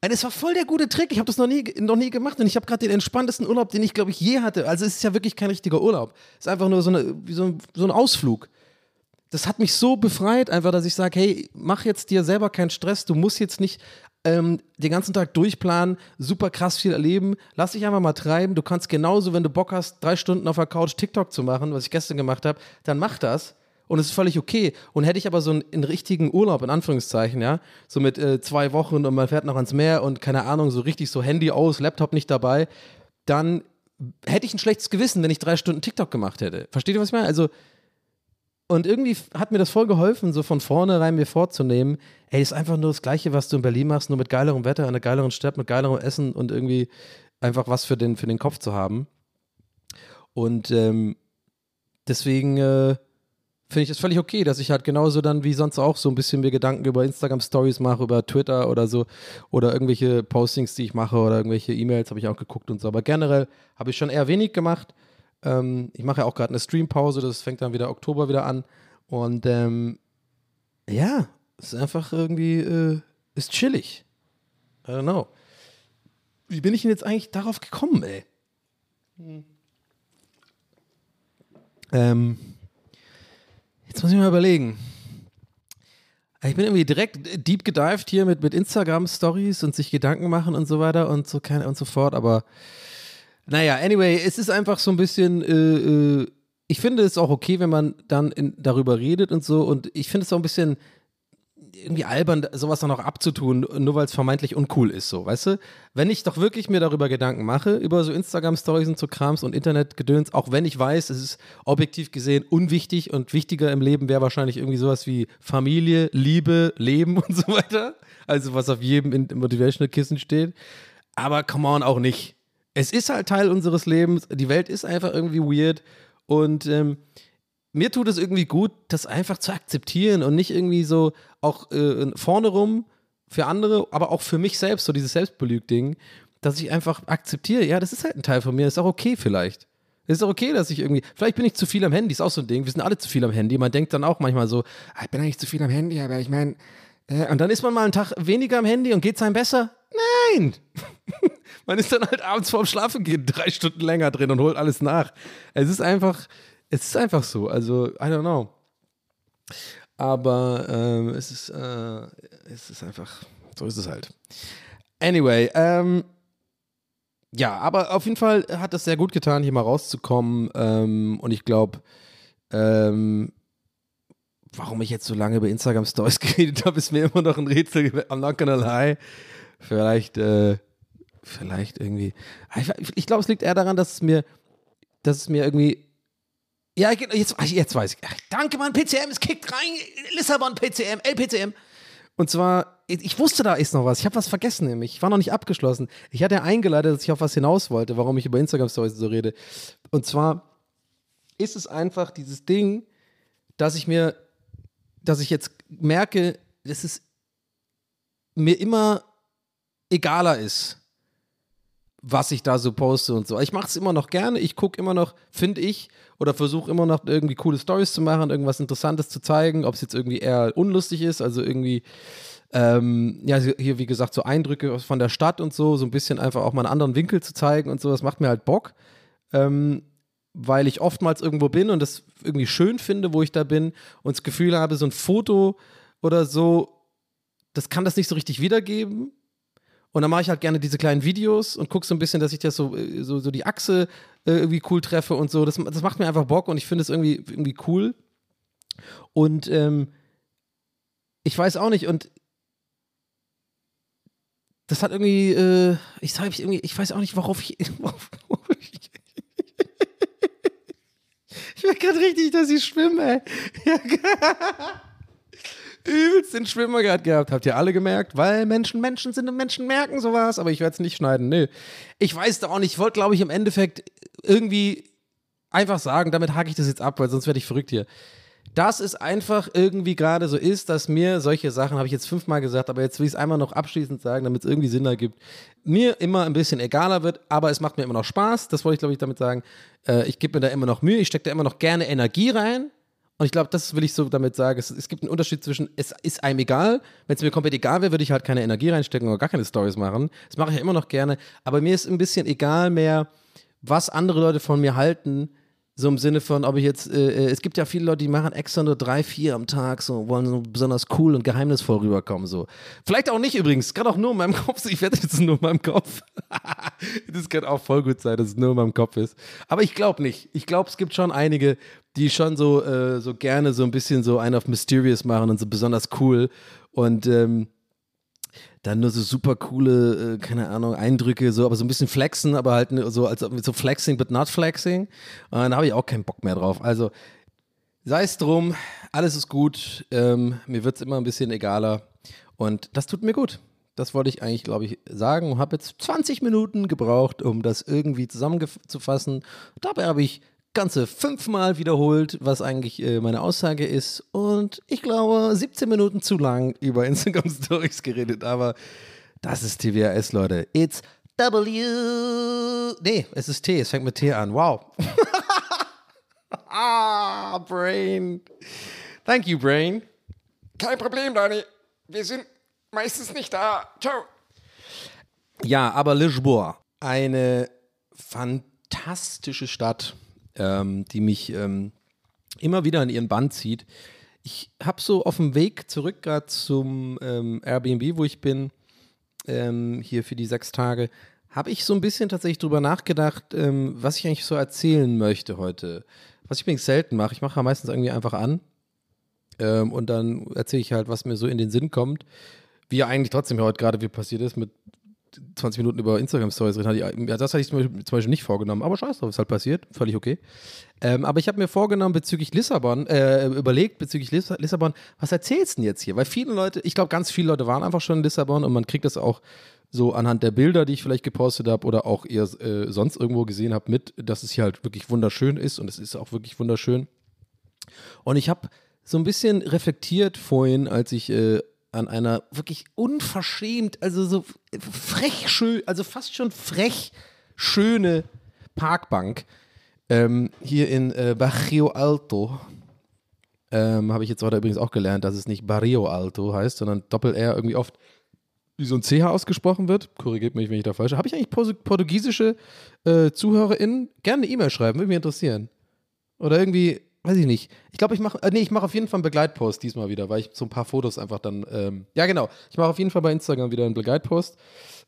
es war voll der gute Trick. Ich habe das noch nie, noch nie gemacht und ich habe gerade den entspanntesten Urlaub, den ich, glaube ich, je hatte. Also es ist ja wirklich kein richtiger Urlaub. Es ist einfach nur so, eine, so, ein, so ein Ausflug. Das hat mich so befreit, einfach, dass ich sage, hey, mach jetzt dir selber keinen Stress. Du musst jetzt nicht ähm, den ganzen Tag durchplanen, super krass viel erleben. Lass dich einfach mal treiben. Du kannst genauso, wenn du Bock hast, drei Stunden auf der Couch TikTok zu machen, was ich gestern gemacht habe, dann mach das. Und es ist völlig okay. Und hätte ich aber so einen, einen richtigen Urlaub, in Anführungszeichen, ja, so mit äh, zwei Wochen und man fährt noch ans Meer und keine Ahnung, so richtig so Handy aus, Laptop nicht dabei, dann hätte ich ein schlechtes Gewissen, wenn ich drei Stunden TikTok gemacht hätte. Versteht ihr, was ich meine? Also, und irgendwie hat mir das voll geholfen, so von vornherein mir vorzunehmen, ey, ist einfach nur das Gleiche, was du in Berlin machst, nur mit geilerem Wetter, einer geileren Stadt, mit geilerem Essen und irgendwie einfach was für den, für den Kopf zu haben. Und ähm, deswegen äh, finde ich es völlig okay, dass ich halt genauso dann wie sonst auch so ein bisschen mir Gedanken über Instagram-Stories mache, über Twitter oder so oder irgendwelche Postings, die ich mache oder irgendwelche E-Mails habe ich auch geguckt und so. Aber generell habe ich schon eher wenig gemacht ähm, ich mache ja auch gerade eine Streampause, das fängt dann wieder Oktober wieder an. Und ähm, ja, es ist einfach irgendwie, äh, ist chillig. I don't know. Wie bin ich denn jetzt eigentlich darauf gekommen, ey? Hm. Ähm, jetzt muss ich mal überlegen. Ich bin irgendwie direkt deep gedived hier mit, mit Instagram-Stories und sich Gedanken machen und so weiter und so, und so fort, aber naja, anyway, es ist einfach so ein bisschen, äh, äh, ich finde es auch okay, wenn man dann in, darüber redet und so. Und ich finde es auch ein bisschen irgendwie albern, sowas dann auch abzutun, nur weil es vermeintlich uncool ist, so, weißt du? Wenn ich doch wirklich mir darüber Gedanken mache, über so Instagram-Stories und so Krams und Internetgedöns, auch wenn ich weiß, es ist objektiv gesehen unwichtig und wichtiger im Leben wäre wahrscheinlich irgendwie sowas wie Familie, Liebe, Leben und so weiter. Also was auf jedem Motivational-Kissen steht. Aber come on, auch nicht. Es ist halt Teil unseres Lebens. Die Welt ist einfach irgendwie weird. Und ähm, mir tut es irgendwie gut, das einfach zu akzeptieren und nicht irgendwie so auch äh, vorne rum für andere, aber auch für mich selbst, so dieses Selbstbelüg-Ding, dass ich einfach akzeptiere, ja, das ist halt ein Teil von mir, ist auch okay vielleicht. Ist auch okay, dass ich irgendwie, vielleicht bin ich zu viel am Handy, ist auch so ein Ding, wir sind alle zu viel am Handy. Man denkt dann auch manchmal so, ah, ich bin eigentlich zu viel am Handy, aber ich meine, äh, und dann ist man mal einen Tag weniger am Handy und geht es einem besser? Nein! man ist dann halt abends vorm Schlafen gehen drei Stunden länger drin und holt alles nach. Es ist einfach, es ist einfach so. Also, I don't know. Aber ähm, es, ist, äh, es ist einfach, so ist es halt. Anyway, ähm, ja, aber auf jeden Fall hat es sehr gut getan, hier mal rauszukommen. Ähm, und ich glaube, ähm, warum ich jetzt so lange über Instagram Stories geredet habe, ist mir immer noch ein Rätsel. I'm not gonna lie. Vielleicht, äh, vielleicht irgendwie. Ich, ich glaube, es liegt eher daran, dass es mir, dass es mir irgendwie ja, jetzt, jetzt weiß ich. Ach, danke, Mann, PCM, es kickt rein. Lissabon, PCM, LPCM. Und zwar, ich wusste, da ist noch was. Ich habe was vergessen nämlich. Ich war noch nicht abgeschlossen. Ich hatte ja eingeleitet, dass ich auf was hinaus wollte, warum ich über Instagram-Stories so rede. Und zwar ist es einfach dieses Ding, dass ich mir, dass ich jetzt merke, dass es mir immer egaler ist, was ich da so poste und so. Ich mache es immer noch gerne. Ich gucke immer noch, finde ich, oder versuche immer noch irgendwie coole Stories zu machen, irgendwas Interessantes zu zeigen, ob es jetzt irgendwie eher unlustig ist, also irgendwie, ähm, ja, hier wie gesagt, so Eindrücke von der Stadt und so, so ein bisschen einfach auch mal einen anderen Winkel zu zeigen und so, das macht mir halt Bock. Ähm, weil ich oftmals irgendwo bin und das irgendwie schön finde, wo ich da bin und das Gefühl habe, so ein Foto oder so, das kann das nicht so richtig wiedergeben. Und dann mache ich halt gerne diese kleinen Videos und gucke so ein bisschen, dass ich das so, äh, so, so die Achse äh, irgendwie cool treffe und so. Das, das macht mir einfach Bock und ich finde es irgendwie, irgendwie cool. Und ähm, ich weiß auch nicht, und das hat irgendwie, äh, ich sage irgendwie, ich weiß auch nicht, worauf ich. Worauf ich ich merke gerade richtig, dass ich schwimme, ey. Ja, übelst den Schwimmer gerade gehabt. Habt ihr alle gemerkt? Weil Menschen Menschen sind und Menschen merken sowas. Aber ich werde es nicht schneiden. Nö. Ich weiß da auch nicht. Ich wollte, glaube ich, im Endeffekt irgendwie einfach sagen, damit hake ich das jetzt ab, weil sonst werde ich verrückt hier. Dass es einfach irgendwie gerade so ist, dass mir solche Sachen, habe ich jetzt fünfmal gesagt, aber jetzt will ich es einmal noch abschließend sagen, damit es irgendwie Sinn ergibt, mir immer ein bisschen egaler wird, aber es macht mir immer noch Spaß. Das wollte ich, glaube ich, damit sagen. Äh, ich gebe mir da immer noch Mühe, ich stecke da immer noch gerne Energie rein. Und ich glaube, das will ich so damit sagen. Es, es, gibt einen Unterschied zwischen, es ist einem egal. Wenn es mir komplett egal wäre, würde ich halt keine Energie reinstecken oder gar keine Stories machen. Das mache ich ja immer noch gerne. Aber mir ist ein bisschen egal mehr, was andere Leute von mir halten. So im Sinne von, ob ich jetzt, äh, äh, es gibt ja viele Leute, die machen extra nur drei, vier am Tag, so wollen so besonders cool und geheimnisvoll rüberkommen. So. Vielleicht auch nicht übrigens, gerade auch nur in meinem Kopf. Ich das ist nur in meinem Kopf. das kann auch voll gut sein, dass es nur in meinem Kopf ist. Aber ich glaube nicht. Ich glaube, es gibt schon einige, die schon so, äh, so gerne so ein bisschen so einen auf Mysterious machen und so besonders cool. Und ähm, dann nur so super coole, äh, keine Ahnung, Eindrücke, so, aber so ein bisschen flexen, aber halt so als so flexing, but not flexing. Und dann habe ich auch keinen Bock mehr drauf. Also sei es drum, alles ist gut. Ähm, mir wird es immer ein bisschen egaler. Und das tut mir gut. Das wollte ich eigentlich, glaube ich, sagen und habe jetzt 20 Minuten gebraucht, um das irgendwie zusammenzufassen. Dabei habe ich ganze fünfmal wiederholt, was eigentlich äh, meine Aussage ist. Und ich glaube, 17 Minuten zu lang über Instagram Stories geredet. Aber das ist TWAS, Leute. It's W. Nee, es ist T. Es fängt mit T an. Wow. ah, Brain. Thank you, Brain. Kein Problem, Dani. Wir sind meistens nicht da. Ciao. Ja, aber Lisboa, eine fantastische Stadt ähm, die mich ähm, immer wieder in ihren Bann zieht. Ich habe so auf dem Weg zurück gerade zum ähm, Airbnb, wo ich bin, ähm, hier für die sechs Tage, habe ich so ein bisschen tatsächlich drüber nachgedacht, ähm, was ich eigentlich so erzählen möchte heute. was ich übrigens selten mache, ich mache ja meistens irgendwie einfach an ähm, und dann erzähle ich halt, was mir so in den Sinn kommt. Wie ja eigentlich trotzdem heute gerade wie passiert ist, mit 20 Minuten über Instagram-Stories reden. Ja, das hatte ich zum Beispiel, zum Beispiel nicht vorgenommen, aber scheiß drauf, ist halt passiert, völlig okay. Ähm, aber ich habe mir vorgenommen bezüglich Lissabon, äh, überlegt bezüglich Liss Lissabon, was erzählst du denn jetzt hier? Weil viele Leute, ich glaube, ganz viele Leute waren einfach schon in Lissabon und man kriegt das auch so anhand der Bilder, die ich vielleicht gepostet habe oder auch ihr äh, sonst irgendwo gesehen habt, mit, dass es hier halt wirklich wunderschön ist und es ist auch wirklich wunderschön. Und ich habe so ein bisschen reflektiert vorhin, als ich äh, an einer wirklich unverschämt, also so frech schön, also fast schon frech schöne Parkbank ähm, hier in äh, Barrio Alto. Ähm, Habe ich jetzt heute übrigens auch gelernt, dass es nicht Barrio Alto heißt, sondern Doppel-R irgendwie oft wie so ein CH ausgesprochen wird. Korrigiert mich, wenn ich da falsch habe. Habe ich eigentlich portugiesische äh, ZuhörerInnen? Gerne eine E-Mail schreiben, würde mich interessieren. Oder irgendwie weiß ich nicht. Ich glaube, ich mache, äh, nee, ich mache auf jeden Fall einen Begleitpost diesmal wieder, weil ich so ein paar Fotos einfach dann, ähm, ja genau, ich mache auf jeden Fall bei Instagram wieder einen Begleitpost,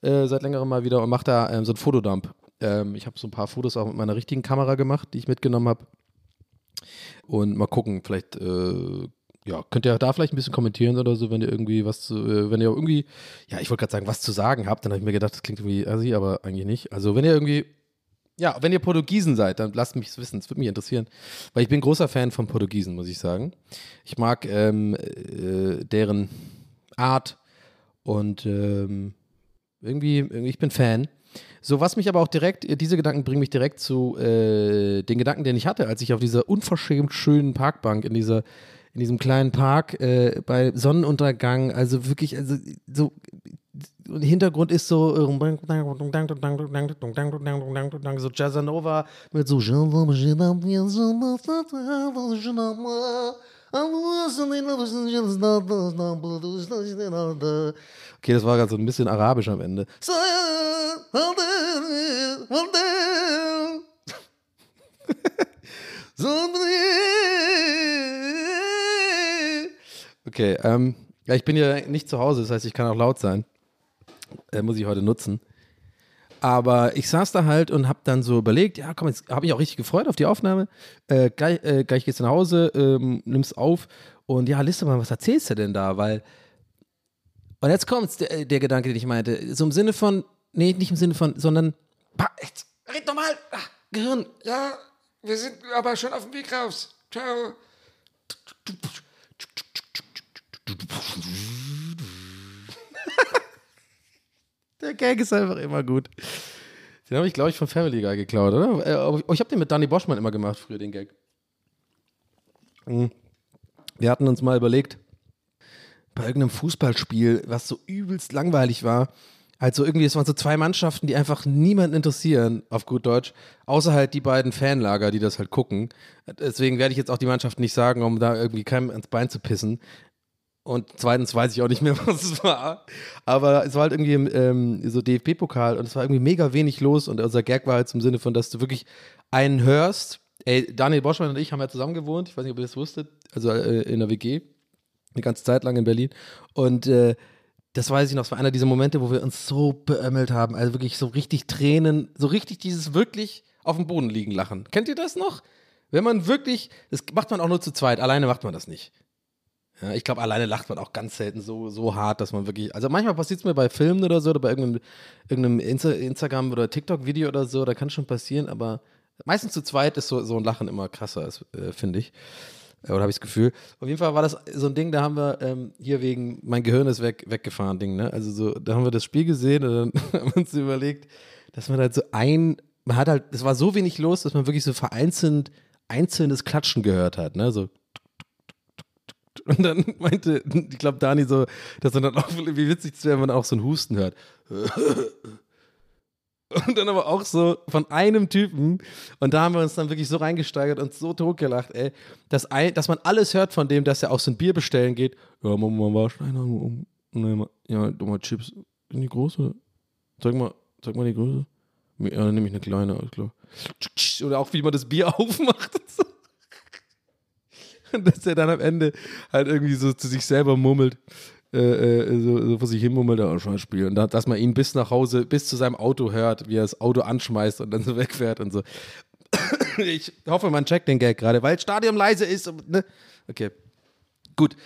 äh, seit längerem mal wieder und mache da ähm, so einen Fotodump. Ähm, ich habe so ein paar Fotos auch mit meiner richtigen Kamera gemacht, die ich mitgenommen habe. Und mal gucken, vielleicht, äh, ja, könnt ihr da vielleicht ein bisschen kommentieren oder so, wenn ihr irgendwie was zu, äh, wenn ihr irgendwie, ja, ich wollte gerade sagen, was zu sagen habt, dann habe ich mir gedacht, das klingt irgendwie assi, aber eigentlich nicht. Also, wenn ihr irgendwie ja, wenn ihr Portugiesen seid, dann lasst mich es wissen. Es würde mich interessieren. Weil ich bin großer Fan von Portugiesen, muss ich sagen. Ich mag ähm, äh, deren Art und ähm, irgendwie, irgendwie, ich bin Fan. So, was mich aber auch direkt, diese Gedanken bringen mich direkt zu äh, den Gedanken, den ich hatte, als ich auf dieser unverschämt schönen Parkbank in dieser in diesem kleinen Park äh, bei Sonnenuntergang, also wirklich, also so Hintergrund ist so so Jazzanova mit so Okay, das war gerade so ein bisschen arabisch am Ende. Okay, ähm, ja, ich bin ja nicht zu Hause, das heißt, ich kann auch laut sein. Äh, muss ich heute nutzen. Aber ich saß da halt und habe dann so überlegt, ja, komm, jetzt habe ich auch richtig gefreut auf die Aufnahme. Äh, gleich, äh, gleich gehst du nach Hause, ähm, nimm's auf und ja, liste mal, was erzählst du denn da? Weil und jetzt kommt der, der, Gedanke, den ich meinte, so im Sinne von, nee, nicht im Sinne von, sondern, pa, jetzt, red doch mal, Ach, Gehirn. Ja, wir sind aber schon auf dem Weg raus. Ciao. Der Gag ist einfach immer gut. Den habe ich, glaube ich, von Family Guy geklaut, oder? Äh, ich habe den mit Danny Boschmann immer gemacht, früher den Gag. Hm. Wir hatten uns mal überlegt, bei irgendeinem Fußballspiel, was so übelst langweilig war, also irgendwie, es waren so zwei Mannschaften, die einfach niemanden interessieren, auf gut Deutsch, außer halt die beiden Fanlager, die das halt gucken. Deswegen werde ich jetzt auch die Mannschaft nicht sagen, um da irgendwie keinem ins Bein zu pissen. Und zweitens weiß ich auch nicht mehr, was es war. Aber es war halt irgendwie ähm, so DFB-Pokal und es war irgendwie mega wenig los. Und unser Gag war halt zum Sinne von, dass du wirklich einen hörst. Ey, Daniel Boschmann und ich haben ja zusammen gewohnt. Ich weiß nicht, ob ihr das wusstet. Also äh, in der WG. Eine ganze Zeit lang in Berlin. Und äh, das weiß ich noch, es war einer dieser Momente, wo wir uns so beömmelt haben. Also wirklich so richtig Tränen, so richtig dieses wirklich auf dem Boden liegen lachen. Kennt ihr das noch? Wenn man wirklich, das macht man auch nur zu zweit, alleine macht man das nicht. Ja, ich glaube, alleine lacht man auch ganz selten so, so hart, dass man wirklich. Also manchmal passiert es mir bei Filmen oder so oder bei irgendeinem, irgendeinem Insta Instagram- oder TikTok-Video oder so, da kann schon passieren, aber meistens zu zweit ist so, so ein Lachen immer krasser, äh, finde ich. Äh, oder habe ich das Gefühl. Auf jeden Fall war das so ein Ding, da haben wir ähm, hier wegen mein Gehirn ist weg, weggefahren, Ding, ne? Also so, da haben wir das Spiel gesehen und dann haben wir uns überlegt, dass man halt so ein, man hat halt, es war so wenig los, dass man wirklich so vereinzelt einzelnes Klatschen gehört hat, ne? So und dann meinte, ich glaube, Dani so, dass er dann auch, wie witzig es wäre, wenn man auch so einen Husten hört. Und dann aber auch so von einem Typen. Und da haben wir uns dann wirklich so reingesteigert und so totgelacht, ey, dass, ein, dass man alles hört von dem, dass er auch so ein Bier bestellen geht. Ja, Mama, war Steiner, um, nee, ja, du mal Chips. In die große? Sag mal, sag mal die Größe. Ja, dann nehme ich eine kleine, alles klar. Oder auch, wie man das Bier aufmacht und so. Dass er dann am Ende halt irgendwie so zu sich selber mummelt. Äh, äh, so, so vor sich hin mummelt, er auch schon spielen. Und da, dass man ihn bis nach Hause, bis zu seinem Auto hört, wie er das Auto anschmeißt und dann so wegfährt und so. ich hoffe, man checkt den Gag gerade, weil Stadion leise ist. und, Ne? Okay. Gut.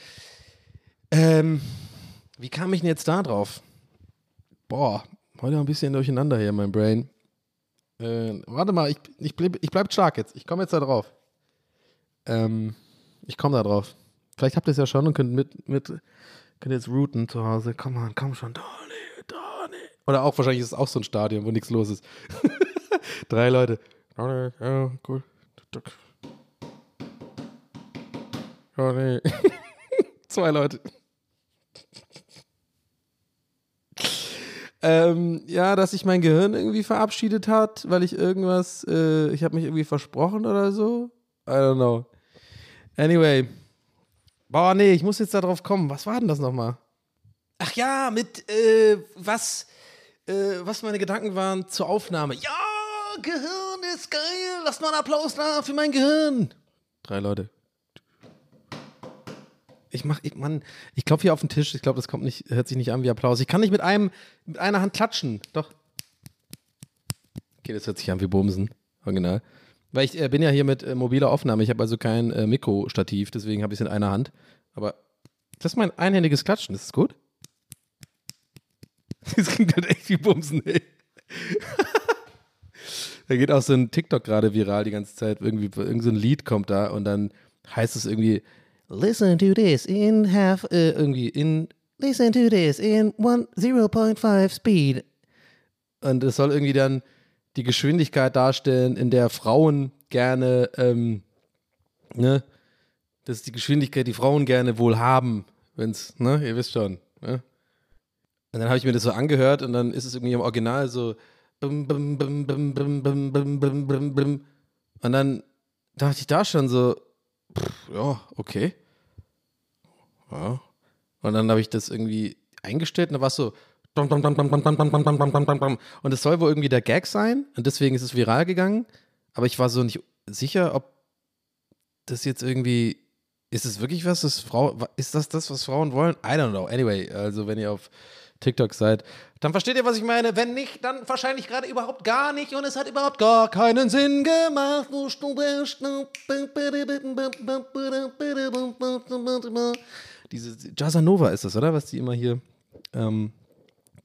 Ähm, wie kam ich denn jetzt da drauf? Boah, heute ein bisschen durcheinander hier, mein Brain. Äh, warte mal, ich, ich, bleib, ich bleib stark jetzt. Ich komme jetzt da drauf. Ähm, ich komme da drauf. Vielleicht habt ihr es ja schon und könnt mit, mit könnt jetzt routen zu Hause. Komm mal, komm schon, Donny, Donny. Oder auch wahrscheinlich ist es auch so ein Stadion, wo nichts los ist. Drei Leute. Ja, cool. Donny. Zwei Leute. Ähm, ja, dass sich mein Gehirn irgendwie verabschiedet hat, weil ich irgendwas, äh, ich habe mich irgendwie versprochen oder so. I don't know. Anyway. Boah, nee, ich muss jetzt da drauf kommen. Was war denn das nochmal? Ach ja, mit, äh, was, äh, was meine Gedanken waren zur Aufnahme. Ja, Gehirn ist geil. Lass mal einen Applaus da für mein Gehirn. Drei Leute. Ich mach, ich, Mann, ich klopfe hier auf den Tisch. Ich glaube, das kommt nicht, hört sich nicht an wie Applaus. Ich kann nicht mit einem, mit einer Hand klatschen. Doch. Okay, das hört sich an wie Bumsen. Original. Weil ich äh, bin ja hier mit äh, mobiler Aufnahme. Ich habe also kein äh, Mikrostativ, deswegen habe ich es in einer Hand. Aber das ist mein einhändiges Klatschen. Ist das gut? Das klingt halt echt wie Bumsen, ey. da geht auch so ein TikTok gerade viral die ganze Zeit. Irgendwie, irgend so ein Lied kommt da und dann heißt es irgendwie, listen to this in half, äh, irgendwie in, listen to this in one, 0.5 speed. Und es soll irgendwie dann die Geschwindigkeit darstellen, in der Frauen gerne, ähm, ne, das ist die Geschwindigkeit, die Frauen gerne wohl haben, wenn's, ne, ihr wisst schon, ne? Und dann habe ich mir das so angehört und dann ist es irgendwie im Original so bum, bum, bum, bum, bum, bum, bum, bum, bum, bum. und dann dachte ich da schon so, pff, ja, okay. Ja. Und dann habe ich das irgendwie eingestellt und da war es so und es soll wohl irgendwie der Gag sein und deswegen ist es viral gegangen. Aber ich war so nicht sicher, ob das jetzt irgendwie. Ist es wirklich was, das Frau, ist das das, was Frauen wollen? I don't know. Anyway, also wenn ihr auf TikTok seid, dann versteht ihr, was ich meine. Wenn nicht, dann wahrscheinlich gerade überhaupt gar nicht und es hat überhaupt gar keinen Sinn gemacht. Diese Jazzanova ist das, oder? Was die immer hier ähm,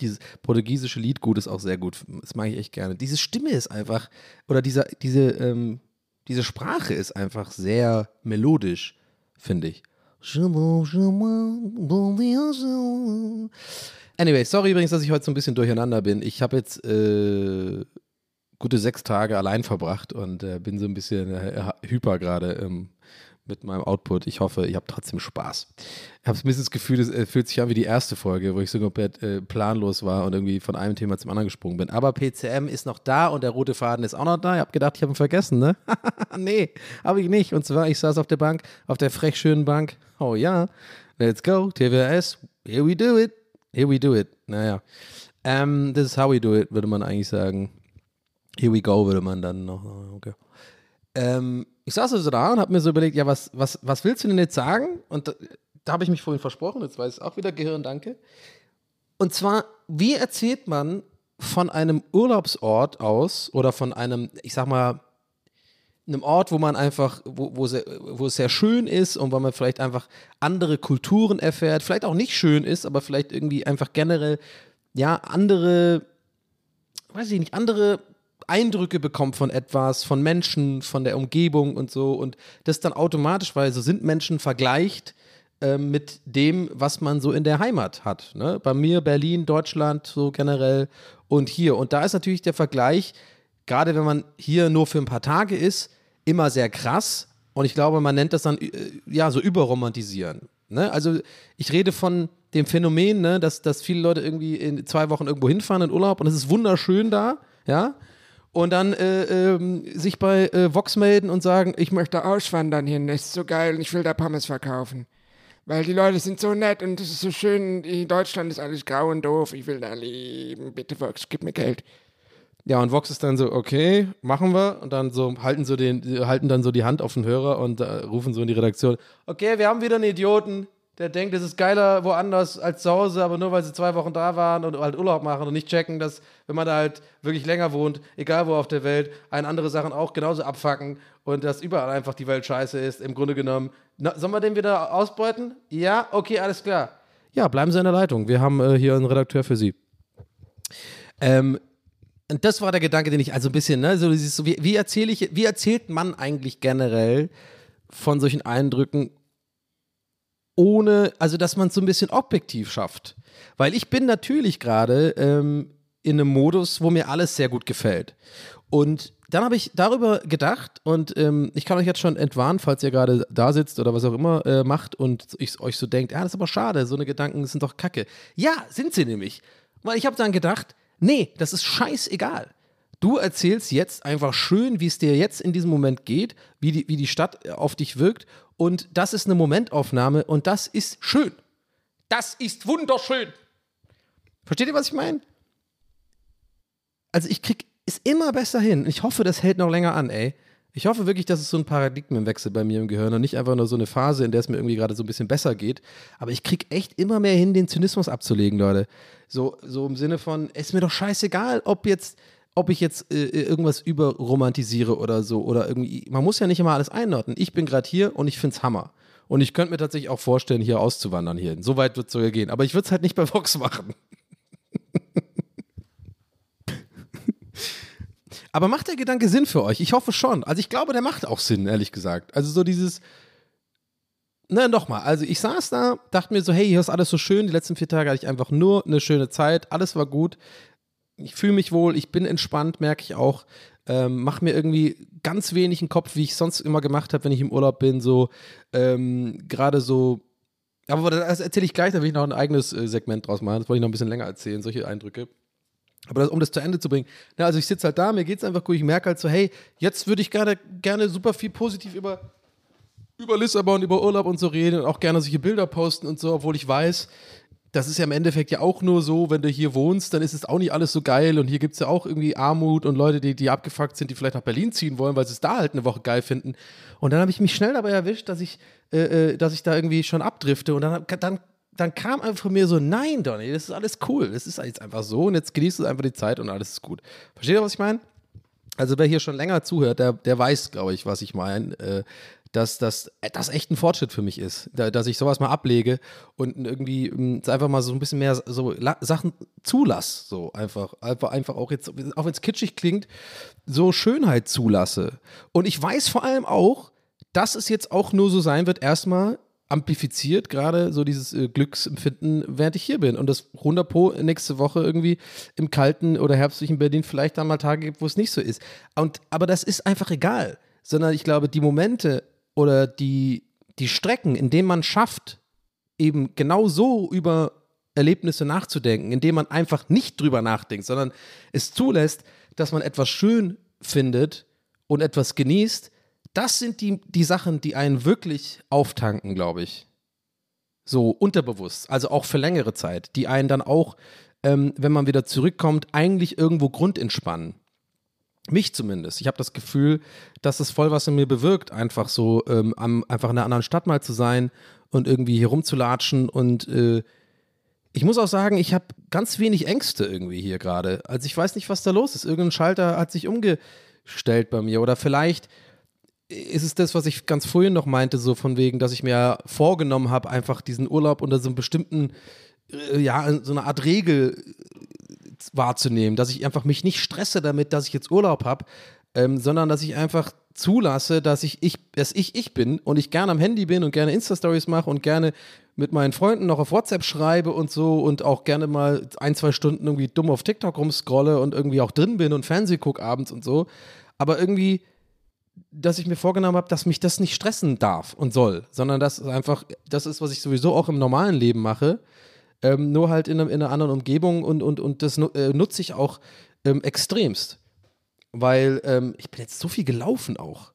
dieses portugiesische Liedgut ist auch sehr gut. Das mag ich echt gerne. Diese Stimme ist einfach, oder dieser, diese, ähm, diese Sprache ist einfach sehr melodisch, finde ich. Anyway, sorry übrigens, dass ich heute so ein bisschen durcheinander bin. Ich habe jetzt äh, gute sechs Tage allein verbracht und äh, bin so ein bisschen äh, hyper gerade ähm, mit meinem Output. Ich hoffe, ich habe trotzdem Spaß. Ich habe ein bisschen das Gefühl, es äh, fühlt sich an wie die erste Folge, wo ich so komplett äh, planlos war und irgendwie von einem Thema zum anderen gesprungen bin. Aber PCM ist noch da und der rote Faden ist auch noch da. Ich habe gedacht, ich habe ihn vergessen, ne? nee, habe ich nicht. Und zwar, ich saß auf der Bank, auf der frech schönen Bank. Oh ja, let's go, TWS, here we do it. Here we do it. Naja. Um, this is how we do it, würde man eigentlich sagen. Here we go, würde man dann noch. Okay. Ähm, ich saß also da und habe mir so überlegt, ja, was, was, was willst du denn jetzt sagen? Und da, da habe ich mich vorhin versprochen, jetzt weiß ich auch wieder Gehirn, danke. Und zwar, wie erzählt man von einem Urlaubsort aus oder von einem, ich sag mal, einem Ort, wo man einfach, wo, wo, es sehr schön ist und wo man vielleicht einfach andere Kulturen erfährt, vielleicht auch nicht schön ist, aber vielleicht irgendwie einfach generell, ja, andere, weiß ich nicht, andere Eindrücke bekommt von etwas, von Menschen, von der Umgebung und so und das dann automatisch, weil so sind Menschen vergleicht äh, mit dem, was man so in der Heimat hat. Ne? Bei mir Berlin, Deutschland so generell und hier. Und da ist natürlich der Vergleich, gerade wenn man hier nur für ein paar Tage ist, immer sehr krass. Und ich glaube, man nennt das dann äh, ja so überromantisieren. Ne? Also ich rede von dem Phänomen, ne, dass, dass viele Leute irgendwie in zwei Wochen irgendwo hinfahren in Urlaub und es ist wunderschön da, ja. Und dann äh, ähm, sich bei äh, Vox melden und sagen, ich möchte auswandern hin, das ist so geil und ich will da Pommes verkaufen. Weil die Leute sind so nett und es ist so schön, in Deutschland ist alles grau und doof, ich will da leben, bitte Vox, gib mir Geld. Ja, und Vox ist dann so, okay, machen wir. Und dann so halten so den, halten dann so die Hand auf den Hörer und äh, rufen so in die Redaktion, okay, wir haben wieder einen Idioten, der denkt, es ist geiler woanders als zu Hause, aber nur weil sie zwei Wochen da waren und halt Urlaub machen und nicht checken, dass, wenn man da halt wirklich länger wohnt, egal wo auf der Welt, einen andere Sachen auch genauso abfacken und dass überall einfach die Welt scheiße ist, im Grunde genommen. Na, sollen wir den wieder ausbeuten? Ja, okay, alles klar. Ja, bleiben Sie in der Leitung. Wir haben äh, hier einen Redakteur für Sie. Ähm, und das war der Gedanke, den ich also ein bisschen, ne, so wie, wie erzähle ich, wie erzählt man eigentlich generell von solchen Eindrücken, ohne, also dass man es so ein bisschen objektiv schafft. Weil ich bin natürlich gerade ähm, in einem Modus, wo mir alles sehr gut gefällt. Und dann habe ich darüber gedacht und ähm, ich kann euch jetzt schon entwarnen, falls ihr gerade da sitzt oder was auch immer äh, macht und ich, euch so denkt, ja, das ist aber schade, so eine Gedanken sind doch kacke. Ja, sind sie nämlich. Weil ich habe dann gedacht, nee, das ist scheißegal. Du erzählst jetzt einfach schön, wie es dir jetzt in diesem Moment geht, wie die, wie die Stadt auf dich wirkt und das ist eine Momentaufnahme und das ist schön. Das ist wunderschön. Versteht ihr, was ich meine? Also ich krieg es immer besser hin. Ich hoffe, das hält noch länger an, ey. Ich hoffe wirklich, dass es so ein Paradigmenwechsel bei mir im Gehirn und nicht einfach nur so eine Phase, in der es mir irgendwie gerade so ein bisschen besser geht. Aber ich krieg echt immer mehr hin, den Zynismus abzulegen, Leute. So, so im Sinne von, es ist mir doch scheißegal, ob jetzt, ob ich jetzt äh, irgendwas überromantisiere oder so. Oder irgendwie, man muss ja nicht immer alles einordnen. Ich bin gerade hier und ich find's Hammer. Und ich könnte mir tatsächlich auch vorstellen, hier auszuwandern hier. So weit wird es sogar gehen. Aber ich würde es halt nicht bei Vox machen. Aber macht der Gedanke Sinn für euch? Ich hoffe schon. Also ich glaube, der macht auch Sinn, ehrlich gesagt. Also so dieses, na, nochmal. Also ich saß da, dachte mir so, hey, hier ist alles so schön. Die letzten vier Tage hatte ich einfach nur eine schöne Zeit. Alles war gut. Ich fühle mich wohl, ich bin entspannt, merke ich auch. Ähm, mach mir irgendwie ganz wenig einen Kopf, wie ich sonst immer gemacht habe, wenn ich im Urlaub bin. So ähm, gerade so. Aber das erzähle ich gleich, da will ich noch ein eigenes äh, Segment draus machen. Das wollte ich noch ein bisschen länger erzählen, solche Eindrücke. Aber das, um das zu Ende zu bringen, na, also ich sitze halt da, mir geht es einfach gut, ich merke halt so, hey, jetzt würde ich gerne, gerne super viel positiv über, über Lissabon, über Urlaub und so reden und auch gerne solche Bilder posten und so, obwohl ich weiß, das ist ja im Endeffekt ja auch nur so, wenn du hier wohnst, dann ist es auch nicht alles so geil und hier gibt es ja auch irgendwie Armut und Leute, die, die abgefuckt sind, die vielleicht nach Berlin ziehen wollen, weil sie es da halt eine Woche geil finden. Und dann habe ich mich schnell dabei erwischt, dass ich, äh, äh dass ich da irgendwie schon abdrifte und dann, dann dann kam einfach von mir so, nein, Donny, das ist alles cool. Das ist jetzt einfach so und jetzt genießt du einfach die Zeit und alles ist gut. Versteht ihr, was ich meine? Also wer hier schon länger zuhört, der, der weiß, glaube ich, was ich meine. Äh, dass das, das echt ein Fortschritt für mich ist, da, dass ich sowas mal ablege und irgendwie ähm, einfach mal so ein bisschen mehr so Sachen zulasse, so einfach, einfach, einfach auch jetzt, auch wenn es kitschig klingt, so Schönheit zulasse. Und ich weiß vor allem auch, dass es jetzt auch nur so sein wird, erstmal amplifiziert gerade so dieses äh, Glücksempfinden, während ich hier bin. Und das 100 Pro nächste Woche irgendwie im kalten oder herbstlichen Berlin vielleicht dann mal Tage gibt, wo es nicht so ist. Und, aber das ist einfach egal. Sondern ich glaube, die Momente oder die, die Strecken, in denen man schafft, eben genau so über Erlebnisse nachzudenken, indem man einfach nicht drüber nachdenkt, sondern es zulässt, dass man etwas schön findet und etwas genießt, das sind die, die Sachen, die einen wirklich auftanken, glaube ich. So unterbewusst, also auch für längere Zeit, die einen dann auch, ähm, wenn man wieder zurückkommt, eigentlich irgendwo grundentspannen. Mich zumindest. Ich habe das Gefühl, dass es voll was in mir bewirkt, einfach so ähm, am, einfach in einer anderen Stadt mal zu sein und irgendwie hier rumzulatschen. Und äh, ich muss auch sagen, ich habe ganz wenig Ängste irgendwie hier gerade. Also ich weiß nicht, was da los ist. Irgendein Schalter hat sich umgestellt bei mir. Oder vielleicht ist es das, was ich ganz vorhin noch meinte, so von wegen, dass ich mir vorgenommen habe, einfach diesen Urlaub unter so einem bestimmten, äh, ja, so eine Art Regel wahrzunehmen, dass ich einfach mich nicht stresse damit, dass ich jetzt Urlaub habe, ähm, sondern dass ich einfach zulasse, dass ich, ich, dass ich ich bin und ich gerne am Handy bin und gerne Insta-Stories mache und gerne mit meinen Freunden noch auf WhatsApp schreibe und so und auch gerne mal ein, zwei Stunden irgendwie dumm auf TikTok rumscrolle und irgendwie auch drin bin und Fernseh gucke abends und so. Aber irgendwie dass ich mir vorgenommen habe, dass mich das nicht stressen darf und soll, sondern dass es einfach, das ist, was ich sowieso auch im normalen Leben mache, ähm, nur halt in, in, einer anderen Umgebung und, und, und das äh, nutze ich auch ähm, extremst. Weil ähm, ich bin jetzt so viel gelaufen auch.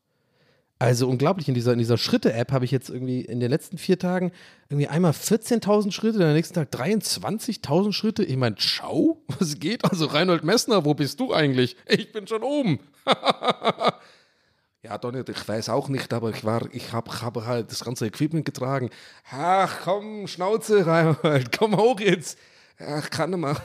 Also unglaublich, in dieser, in dieser Schritte-App habe ich jetzt irgendwie in den letzten vier Tagen irgendwie einmal 14.000 Schritte, dann am nächsten Tag 23.000 Schritte. Ich meine, schau, was geht? Also Reinhold Messner, wo bist du eigentlich? Ich bin schon oben. Ja, Donny, ich weiß auch nicht, aber ich war, ich habe hab halt das ganze Equipment getragen. Ach, komm, Schnauze, Reinhold, komm hoch jetzt. Ach, kann nicht mehr.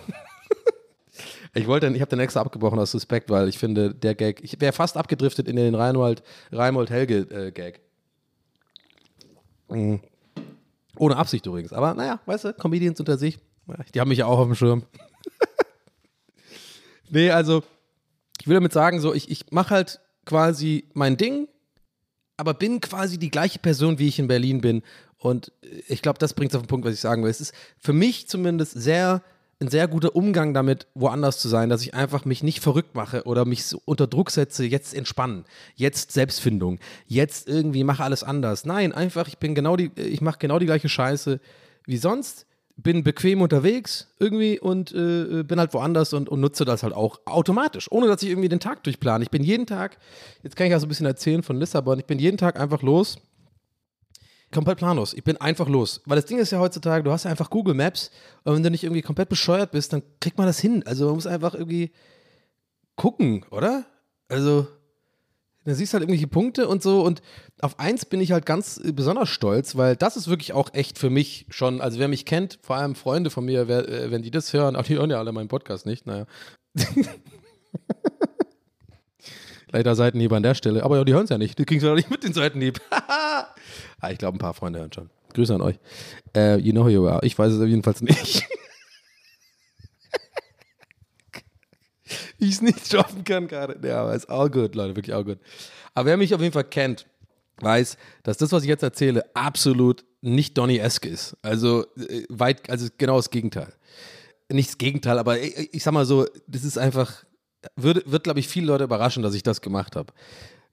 Ich wollte, ich habe den extra abgebrochen aus Suspekt, weil ich finde, der Gag, ich wäre fast abgedriftet in den Reinhold, Reinhold Helge äh, Gag. Mhm. Ohne Absicht übrigens. Aber naja, weißt du, Comedians unter sich, die haben mich ja auch auf dem Schirm. nee, also, ich will damit sagen, so, ich, ich mache halt quasi mein Ding, aber bin quasi die gleiche Person, wie ich in Berlin bin. Und ich glaube, das bringt es auf den Punkt, was ich sagen will. Es ist für mich zumindest sehr ein sehr guter Umgang damit, woanders zu sein, dass ich einfach mich nicht verrückt mache oder mich so unter Druck setze, jetzt entspannen, jetzt Selbstfindung, jetzt irgendwie mache alles anders. Nein, einfach, ich bin genau die, ich mache genau die gleiche Scheiße wie sonst, bin bequem unterwegs irgendwie und äh, bin halt woanders und, und nutze das halt auch automatisch, ohne dass ich irgendwie den Tag durchplane. Ich bin jeden Tag, jetzt kann ich ja so ein bisschen erzählen von Lissabon, ich bin jeden Tag einfach los komplett planlos. Ich bin einfach los. Weil das Ding ist ja heutzutage, du hast ja einfach Google Maps und wenn du nicht irgendwie komplett bescheuert bist, dann kriegt man das hin. Also man muss einfach irgendwie gucken, oder? Also, da siehst halt irgendwelche Punkte und so und auf eins bin ich halt ganz besonders stolz, weil das ist wirklich auch echt für mich schon, also wer mich kennt, vor allem Freunde von mir, wer, äh, wenn die das hören, auch die hören ja alle meinen Podcast nicht, naja. Leider Seitenhieb an der Stelle. Aber ja, die hören es ja nicht. Die kriegen es ja nicht mit den Seitenhieb. ah, ich glaube, ein paar Freunde hören schon. Grüße an euch. Uh, you know who you are. Ich weiß es jedenfalls nicht. ich es nicht schaffen kann gerade. Ja, aber ist all good, Leute, wirklich all good. Aber wer mich auf jeden Fall kennt, weiß, dass das, was ich jetzt erzähle, absolut nicht Donny-esque ist. Also äh, weit, also genau das Gegenteil. Nicht das Gegenteil, aber ich, ich sag mal so, das ist einfach wird, wird glaube ich, viele Leute überraschen, dass ich das gemacht habe.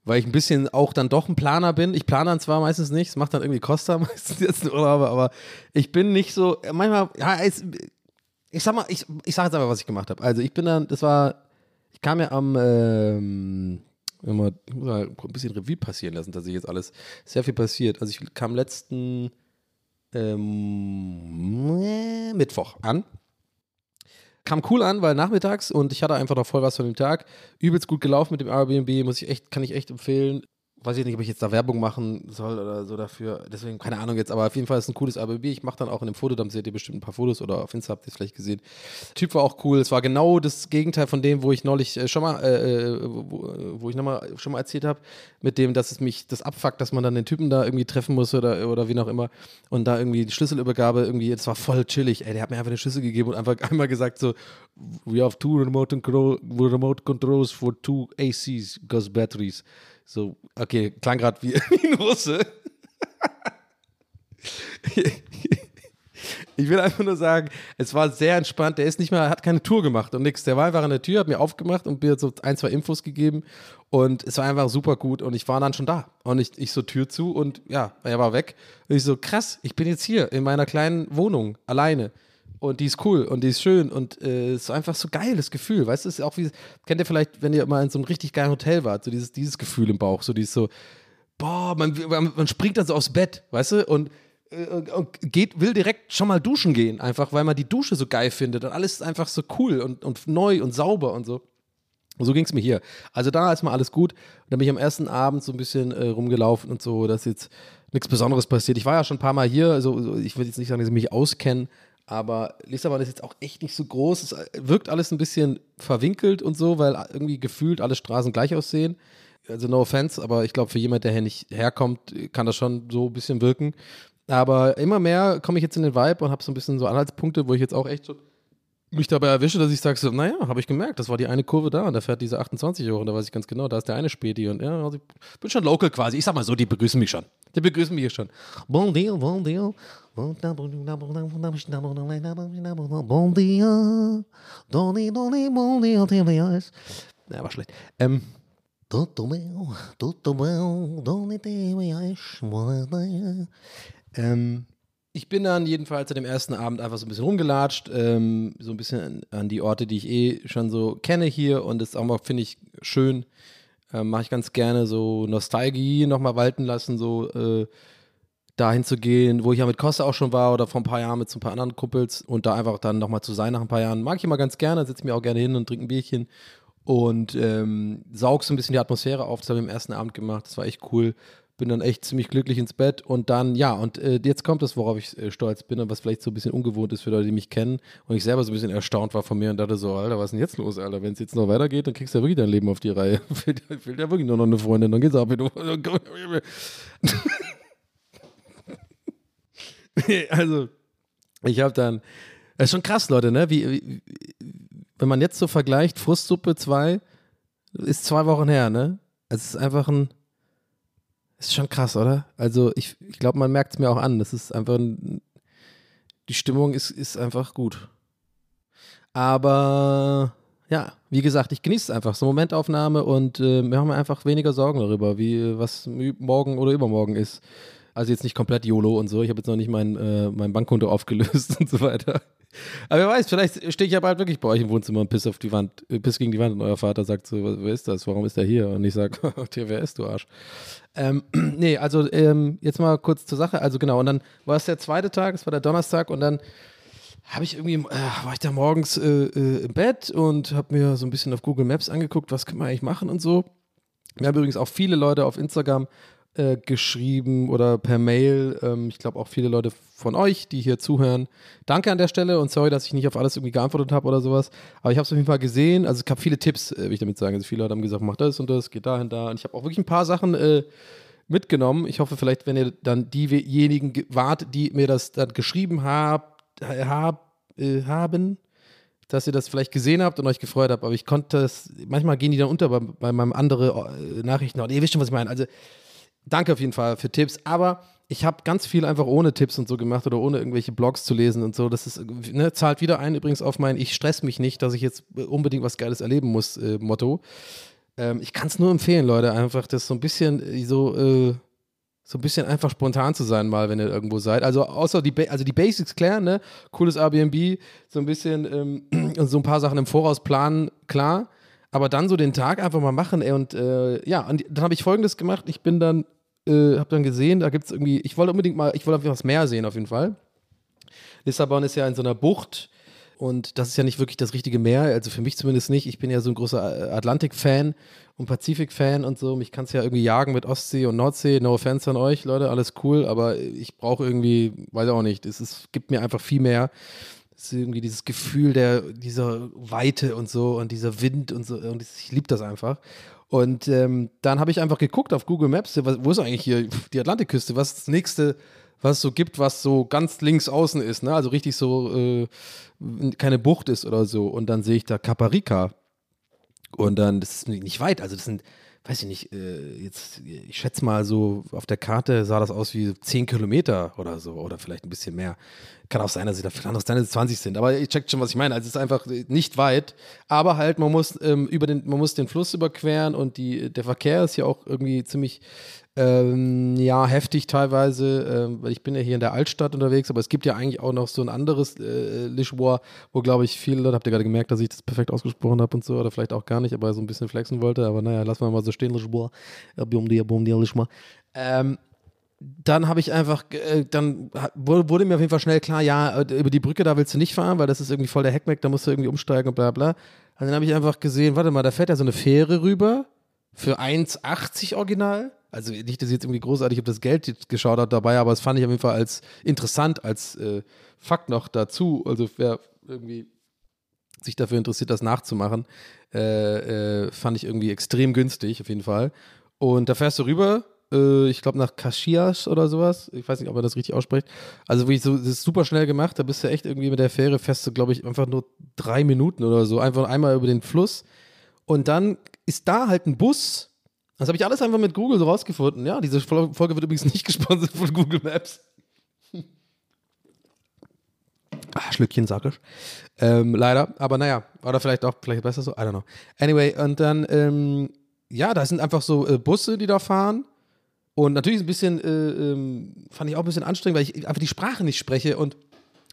Weil ich ein bisschen auch dann doch ein Planer bin. Ich plane dann zwar meistens nicht, es macht dann irgendwie Costa meistens jetzt in Urlaub, aber ich bin nicht so, manchmal, ja, es, ich sag mal, ich, ich sag jetzt einfach, was ich gemacht habe. Also ich bin dann, das war, ich kam ja am, ähm, immer, ich muss mal ein bisschen Revue passieren lassen, dass ich jetzt alles, sehr viel passiert. Also ich kam letzten ähm, Mittwoch an kam cool an, weil nachmittags und ich hatte einfach noch voll was von dem Tag. Übelst gut gelaufen mit dem Airbnb, muss ich echt, kann ich echt empfehlen weiß ich nicht, ob ich jetzt da Werbung machen soll oder so dafür. Deswegen, keine Ahnung jetzt, aber auf jeden Fall ist es ein cooles ABB. Ich mache dann auch in dem Fotodamm, seht ihr bestimmt ein paar Fotos oder auf Insta habt ihr es vielleicht gesehen. Typ war auch cool. Es war genau das Gegenteil von dem, wo ich neulich äh, schon mal, äh, äh wo, wo, ich nochmal schon mal erzählt habe, mit dem, dass es mich das abfuckt, dass man dann den Typen da irgendwie treffen muss oder, oder wie auch immer. Und da irgendwie die Schlüsselübergabe irgendwie, das war voll chillig. Ey, der hat mir einfach den Schlüssel gegeben und einfach einmal gesagt so, we have two remote, control, remote controls for two ACs, because batteries. So, okay, klang gerade wie, wie ein Russe. ich will einfach nur sagen, es war sehr entspannt. Der ist nicht mehr, hat keine Tour gemacht und nichts. Der war einfach an der Tür, hat mir aufgemacht und mir so ein, zwei Infos gegeben. Und es war einfach super gut. Und ich war dann schon da. Und ich, ich so Tür zu und ja, er war weg. Und ich so, krass, ich bin jetzt hier in meiner kleinen Wohnung alleine und die ist cool und die ist schön und äh, ist einfach so geil, das Gefühl. Weißt du, ist auch wie, kennt ihr vielleicht, wenn ihr mal in so einem richtig geilen Hotel wart, so dieses, dieses Gefühl im Bauch, so dieses so, boah, man, man springt dann so aufs Bett, weißt du, und, äh, und geht, will direkt schon mal duschen gehen, einfach, weil man die Dusche so geil findet und alles ist einfach so cool und, und neu und sauber und so. Und so ging es mir hier. Also da ist mal alles gut. Da bin ich am ersten Abend so ein bisschen äh, rumgelaufen und so, dass jetzt nichts Besonderes passiert. Ich war ja schon ein paar Mal hier, also ich würde jetzt nicht sagen, dass ich mich auskenne, aber Lissabon ist jetzt auch echt nicht so groß. Es wirkt alles ein bisschen verwinkelt und so, weil irgendwie gefühlt alle Straßen gleich aussehen. Also no offense, aber ich glaube, für jemand, der hier nicht herkommt, kann das schon so ein bisschen wirken. Aber immer mehr komme ich jetzt in den Vibe und habe so ein bisschen so Anhaltspunkte, wo ich jetzt auch echt so mich dabei erwische, dass ich sage so, naja, habe ich gemerkt, das war die eine Kurve da und da fährt diese 28 Euro und da weiß ich ganz genau, da ist der eine Späti und ja, also ich bin schon local quasi. Ich sag mal so, die begrüßen mich schon. Die begrüßen mich schon. Bon dia, bon dia. Bon dia, Doni, Doni, bon dia, Ja, war schlecht. Ähm, Tutto bem, tutto bem, Doni, ähm, ich bin dann jedenfalls an dem ersten Abend einfach so ein bisschen rumgelatscht, ähm, so ein bisschen an, an, die Orte, die ich eh schon so kenne hier und das auch mal, finde ich, schön. Ähm, Mache ich ganz gerne so Nostalgie nochmal walten lassen, so äh, dahin zu gehen, wo ich ja mit Costa auch schon war oder vor ein paar Jahren mit so ein paar anderen Kumpels und da einfach dann nochmal zu sein nach ein paar Jahren. Mag ich immer ganz gerne, sitze mir auch gerne hin und trinke ein Bierchen und ähm, saugst so ein bisschen die Atmosphäre auf. Das habe ich am ersten Abend gemacht. Das war echt cool. Bin dann echt ziemlich glücklich ins Bett und dann, ja, und äh, jetzt kommt das, worauf ich äh, stolz bin und was vielleicht so ein bisschen ungewohnt ist für Leute, die mich kennen und ich selber so ein bisschen erstaunt war von mir und dachte so, Alter, was ist denn jetzt los, Alter? Wenn es jetzt noch weitergeht, dann kriegst du ja wirklich dein Leben auf die Reihe. fehlt, fehlt ja wirklich nur noch eine Freundin, dann geht's ab. also, ich habe dann, das ist schon krass, Leute, ne? Wie, wie, wenn man jetzt so vergleicht, Frustsuppe 2 ist zwei Wochen her, ne? Es ist einfach ein, ist schon krass, oder? Also ich, ich glaube, man merkt es mir auch an. Das ist einfach ein, die Stimmung ist, ist einfach gut. Aber ja, wie gesagt, ich genieße es einfach. So Momentaufnahme und äh, wir haben einfach weniger Sorgen darüber, wie was morgen oder übermorgen ist. Also jetzt nicht komplett YOLO und so. Ich habe jetzt noch nicht mein, äh, mein Bankkonto aufgelöst und so weiter. Aber wer weiß, vielleicht stehe ich ja bald wirklich bei euch im Wohnzimmer und piss auf die Wand, äh, piss gegen die Wand und euer Vater sagt so, wer ist das? Warum ist der hier? Und ich sage, wer ist du Arsch? Ähm, nee, also ähm, jetzt mal kurz zur Sache. Also genau, und dann war es der zweite Tag, es war der Donnerstag und dann habe ich irgendwie, äh, war ich da morgens äh, äh, im Bett und habe mir so ein bisschen auf Google Maps angeguckt, was kann man eigentlich machen und so. Wir haben übrigens auch viele Leute auf Instagram äh, geschrieben oder per Mail. Ähm, ich glaube auch viele Leute von euch, die hier zuhören. Danke an der Stelle und sorry, dass ich nicht auf alles irgendwie geantwortet habe oder sowas. Aber ich habe es auf jeden Fall gesehen. Also es gab viele Tipps, äh, will ich damit sagen. Also viele Leute haben gesagt, mach das und das, geht dahin, da. Und ich habe auch wirklich ein paar Sachen äh, mitgenommen. Ich hoffe vielleicht, wenn ihr dann diejenigen wart, die mir das dann geschrieben habt, hab, äh, haben, dass ihr das vielleicht gesehen habt und euch gefreut habt. Aber ich konnte es, manchmal gehen die dann unter bei, bei meinem anderen äh, Nachrichten. Und ihr wisst schon, was ich meine. Also danke auf jeden Fall für Tipps. Aber ich habe ganz viel einfach ohne Tipps und so gemacht oder ohne irgendwelche Blogs zu lesen und so. Das ist, ne, zahlt wieder ein übrigens auf mein Ich stress mich nicht, dass ich jetzt unbedingt was Geiles erleben muss äh, Motto. Ähm, ich kann es nur empfehlen, Leute, einfach das so ein bisschen äh, so, äh, so ein bisschen einfach spontan zu sein, mal, wenn ihr irgendwo seid. Also außer die, ba also die Basics klären, ne? Cooles Airbnb, so ein bisschen ähm, und so ein paar Sachen im Voraus planen, klar. Aber dann so den Tag einfach mal machen, ey, und äh, ja, und dann habe ich folgendes gemacht. Ich bin dann äh, habe dann gesehen, da gibt es irgendwie, ich wollte unbedingt mal, ich wollte was mehr sehen auf jeden Fall. Lissabon ist ja in so einer Bucht und das ist ja nicht wirklich das richtige Meer, also für mich zumindest nicht. Ich bin ja so ein großer Atlantik-Fan und Pazifik-Fan und so. Mich kann es ja irgendwie jagen mit Ostsee und Nordsee. No offense an euch, Leute, alles cool, aber ich brauche irgendwie, weiß auch nicht, es ist, gibt mir einfach viel mehr. Es ist irgendwie dieses Gefühl der, dieser Weite und so und dieser Wind und so und ich liebe das einfach. Und ähm, dann habe ich einfach geguckt auf Google Maps, wo ist eigentlich hier die Atlantikküste? Was das nächste, was es so gibt, was so ganz links außen ist, ne? Also richtig so äh, keine Bucht ist oder so. Und dann sehe ich da Caparica. Und dann, das ist nicht weit, also das sind weiß ich nicht, äh, jetzt, ich schätze mal so, auf der Karte sah das aus wie 10 Kilometer oder so, oder vielleicht ein bisschen mehr. Kann auch sein, dass sie da vielleicht noch 20 sind, aber ihr checkt schon, was ich meine. Also es ist einfach nicht weit, aber halt, man muss ähm, über den, man muss den Fluss überqueren und die, der Verkehr ist ja auch irgendwie ziemlich ähm, ja, heftig teilweise, ähm, weil ich bin ja hier in der Altstadt unterwegs, aber es gibt ja eigentlich auch noch so ein anderes äh, Lichbois, wo glaube ich viele Leute, habt ihr gerade gemerkt, dass ich das perfekt ausgesprochen habe und so, oder vielleicht auch gar nicht, aber so ein bisschen flexen wollte, aber naja, lassen wir mal so stehen, Lichbois, ähm, dann habe ich einfach, äh, dann wurde mir auf jeden Fall schnell klar, ja, äh, über die Brücke da willst du nicht fahren, weil das ist irgendwie voll der Heckmeck, da musst du irgendwie umsteigen und bla bla. Und dann habe ich einfach gesehen, warte mal, da fährt ja so eine Fähre rüber für 1,80 original also nicht, dass ich jetzt irgendwie großartig auf das Geld geschaut habe dabei, aber es fand ich auf jeden Fall als interessant, als äh, Fakt noch dazu. Also wer irgendwie sich dafür interessiert, das nachzumachen, äh, äh, fand ich irgendwie extrem günstig, auf jeden Fall. Und da fährst du rüber, äh, ich glaube nach Caxias oder sowas. Ich weiß nicht, ob er das richtig ausspricht. Also wirklich so, das ist super schnell gemacht. Da bist du echt irgendwie mit der Fähre fährst du, glaube ich, einfach nur drei Minuten oder so. Einfach einmal über den Fluss. Und dann ist da halt ein Bus, das habe ich alles einfach mit Google so rausgefunden. Ja, diese Folge wird übrigens nicht gesponsert von Google Maps. Ah, Schlückchen sag Ähm, leider, aber naja, oder vielleicht auch, vielleicht besser so, I don't know. Anyway, und dann, ähm, ja, da sind einfach so äh, Busse, die da fahren. Und natürlich ein bisschen, äh, ähm, fand ich auch ein bisschen anstrengend, weil ich einfach die Sprache nicht spreche und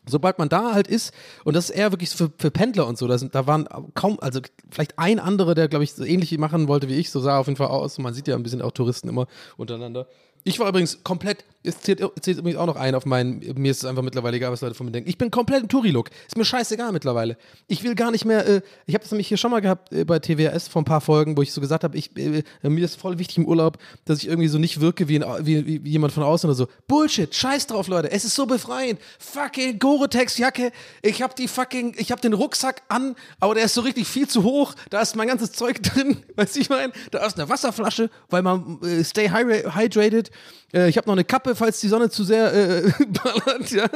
sobald man da halt ist, und das ist eher wirklich für, für Pendler und so, da, sind, da waren kaum, also vielleicht ein anderer, der, glaube ich, so ähnlich machen wollte wie ich, so sah auf jeden Fall aus. Man sieht ja ein bisschen auch Touristen immer untereinander. Ich war übrigens komplett es zählt, zählt übrigens auch noch ein auf meinen, mir ist es einfach mittlerweile egal, was Leute von mir denken. Ich bin komplett im Touri-Look. Ist mir scheißegal mittlerweile. Ich will gar nicht mehr, äh, ich habe das nämlich hier schon mal gehabt äh, bei TWS vor ein paar Folgen, wo ich so gesagt habe, äh, mir ist voll wichtig im Urlaub, dass ich irgendwie so nicht wirke wie, ein, wie, wie, jemand von außen oder so. Bullshit, scheiß drauf, Leute. Es ist so befreiend. Fucking Gore-Tex-Jacke. Ich habe die fucking, ich habe den Rucksack an, aber der ist so richtig viel zu hoch. Da ist mein ganzes Zeug drin. Weißt du, ich meine? Da ist eine Wasserflasche, weil man äh, stay hy- hydrated. Äh, ich habe noch eine Kappe, falls die Sonne zu sehr äh, ballert. Ja?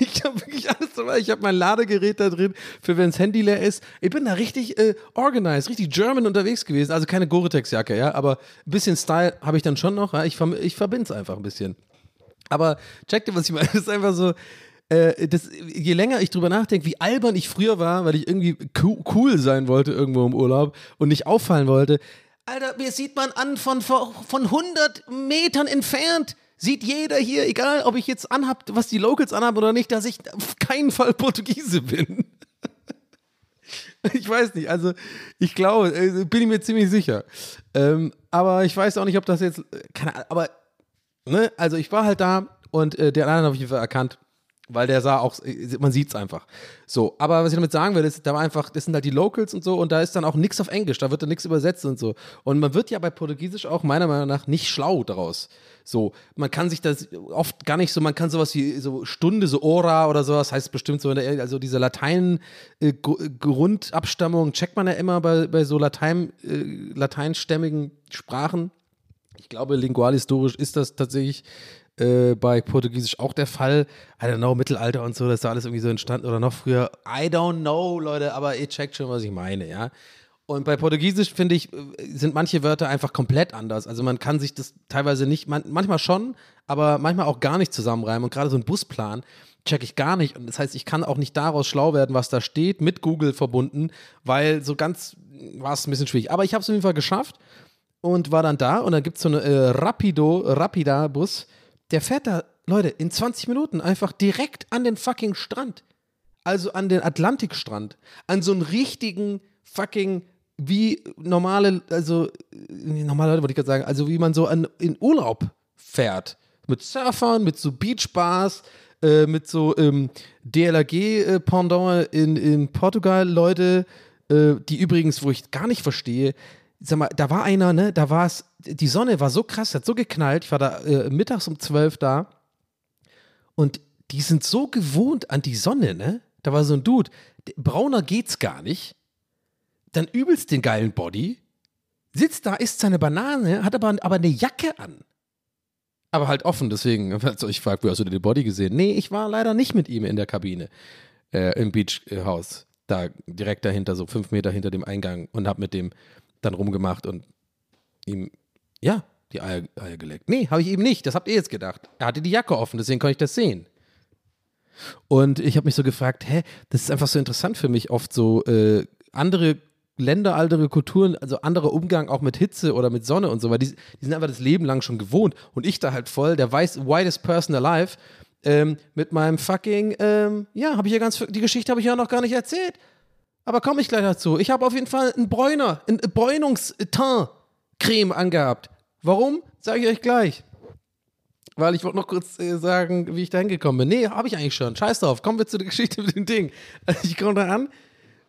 Ich habe wirklich alles dabei. Ich habe mein Ladegerät da drin, für wenn das Handy leer ist. Ich bin da richtig äh, organized, richtig German unterwegs gewesen. Also keine Gore-Tex-Jacke, ja, aber ein bisschen Style habe ich dann schon noch. Ja? Ich, verm- ich verbinde es einfach ein bisschen. Aber check dir, was ich meine. Das ist einfach so. Äh, das, je länger ich drüber nachdenke, wie albern ich früher war, weil ich irgendwie co- cool sein wollte irgendwo im Urlaub und nicht auffallen wollte. Alter, mir sieht man an von, von von 100 Metern entfernt. Sieht jeder hier, egal ob ich jetzt anhab, was die Locals anhaben oder nicht, dass ich auf keinen Fall Portugiese bin. Ich weiß nicht, also ich glaube, äh, bin ich mir ziemlich sicher. Ähm, aber ich weiß auch nicht, ob das jetzt, keine Ahnung, aber, ne, also ich war halt da und äh, der andere habe ich erkannt, weil der sah auch, äh, man sieht es einfach. So, aber was ich damit sagen will, ist, da war einfach, das sind halt die Locals und so und da ist dann auch nichts auf Englisch, da wird dann nichts übersetzt und so. Und man wird ja bei Portugiesisch auch meiner Meinung nach nicht schlau daraus. So, man kann sich das oft gar nicht so, man kann sowas wie so Stunde, so Ora oder sowas, heißt bestimmt so, in der, also diese Latein-Grundabstammung checkt man ja immer bei, bei so Latein, äh, lateinstämmigen Sprachen. Ich glaube, lingualhistorisch ist das tatsächlich äh, bei Portugiesisch auch der Fall. I don't know, Mittelalter und so, das ist da alles irgendwie so entstanden oder noch früher. I don't know, Leute, aber ihr checkt schon, was ich meine, ja. Und bei Portugiesisch, finde ich, äh, sind manche Wörter einfach komplett anders. Also man kann sich das teilweise nicht, man, manchmal schon, aber manchmal auch gar nicht zusammenreimen. Und gerade so ein Busplan check ich gar nicht. Und das heißt, ich kann auch nicht daraus schlau werden, was da steht, mit Google verbunden, weil so ganz war es ein bisschen schwierig. Aber ich habe es auf jeden Fall geschafft und war dann da und dann gibt es so eine äh, Rapido, Rapida-Bus, der fährt da, Leute, in 20 Minuten einfach direkt an den fucking Strand. Also an den Atlantikstrand. An so einen richtigen fucking, wie normale, also äh, normale Leute wollte ich gerade sagen, also wie man so an, in Urlaub fährt. Mit Surfern, mit so Beachbars, äh, mit so ähm, DLRG-Pendant in, in Portugal, Leute, äh, die übrigens, wo ich gar nicht verstehe, sag mal, da war einer, ne, da war es, die Sonne war so krass, hat so geknallt, ich war da äh, mittags um 12 da und die sind so gewohnt an die Sonne, ne? Da war so ein Dude, brauner geht's gar nicht, dann übelst den geilen Body, sitzt da, isst seine Banane, hat aber, aber eine Jacke an. Aber halt offen, deswegen, also ich frage, wo hast du den Body gesehen? Nee, ich war leider nicht mit ihm in der Kabine, äh, im Beachhaus, da direkt dahinter, so fünf Meter hinter dem Eingang und hab mit dem dann rumgemacht und ihm, ja, die Eier, Eier geleckt. Nee, habe ich eben nicht, das habt ihr jetzt gedacht. Er hatte die Jacke offen, deswegen konnte ich das sehen. Und ich habe mich so gefragt, hä, das ist einfach so interessant für mich, oft so äh, andere Länder, andere Kulturen, also anderer Umgang auch mit Hitze oder mit Sonne und so, weil die, die sind einfach das Leben lang schon gewohnt. Und ich da halt voll, der weiß, whitest person alive, ähm, mit meinem fucking, ähm, ja, habe ich ja ganz, die Geschichte habe ich ja noch gar nicht erzählt. Aber komme ich gleich dazu. Ich habe auf jeden Fall einen Bräuner, einen Bräunungsteint-Creme angehabt. Warum? Sage ich euch gleich. Weil ich wollte noch kurz äh, sagen, wie ich da hingekommen bin. Nee, habe ich eigentlich schon. Scheiß drauf. Kommen wir zu der Geschichte mit dem Ding. Also ich komme da an,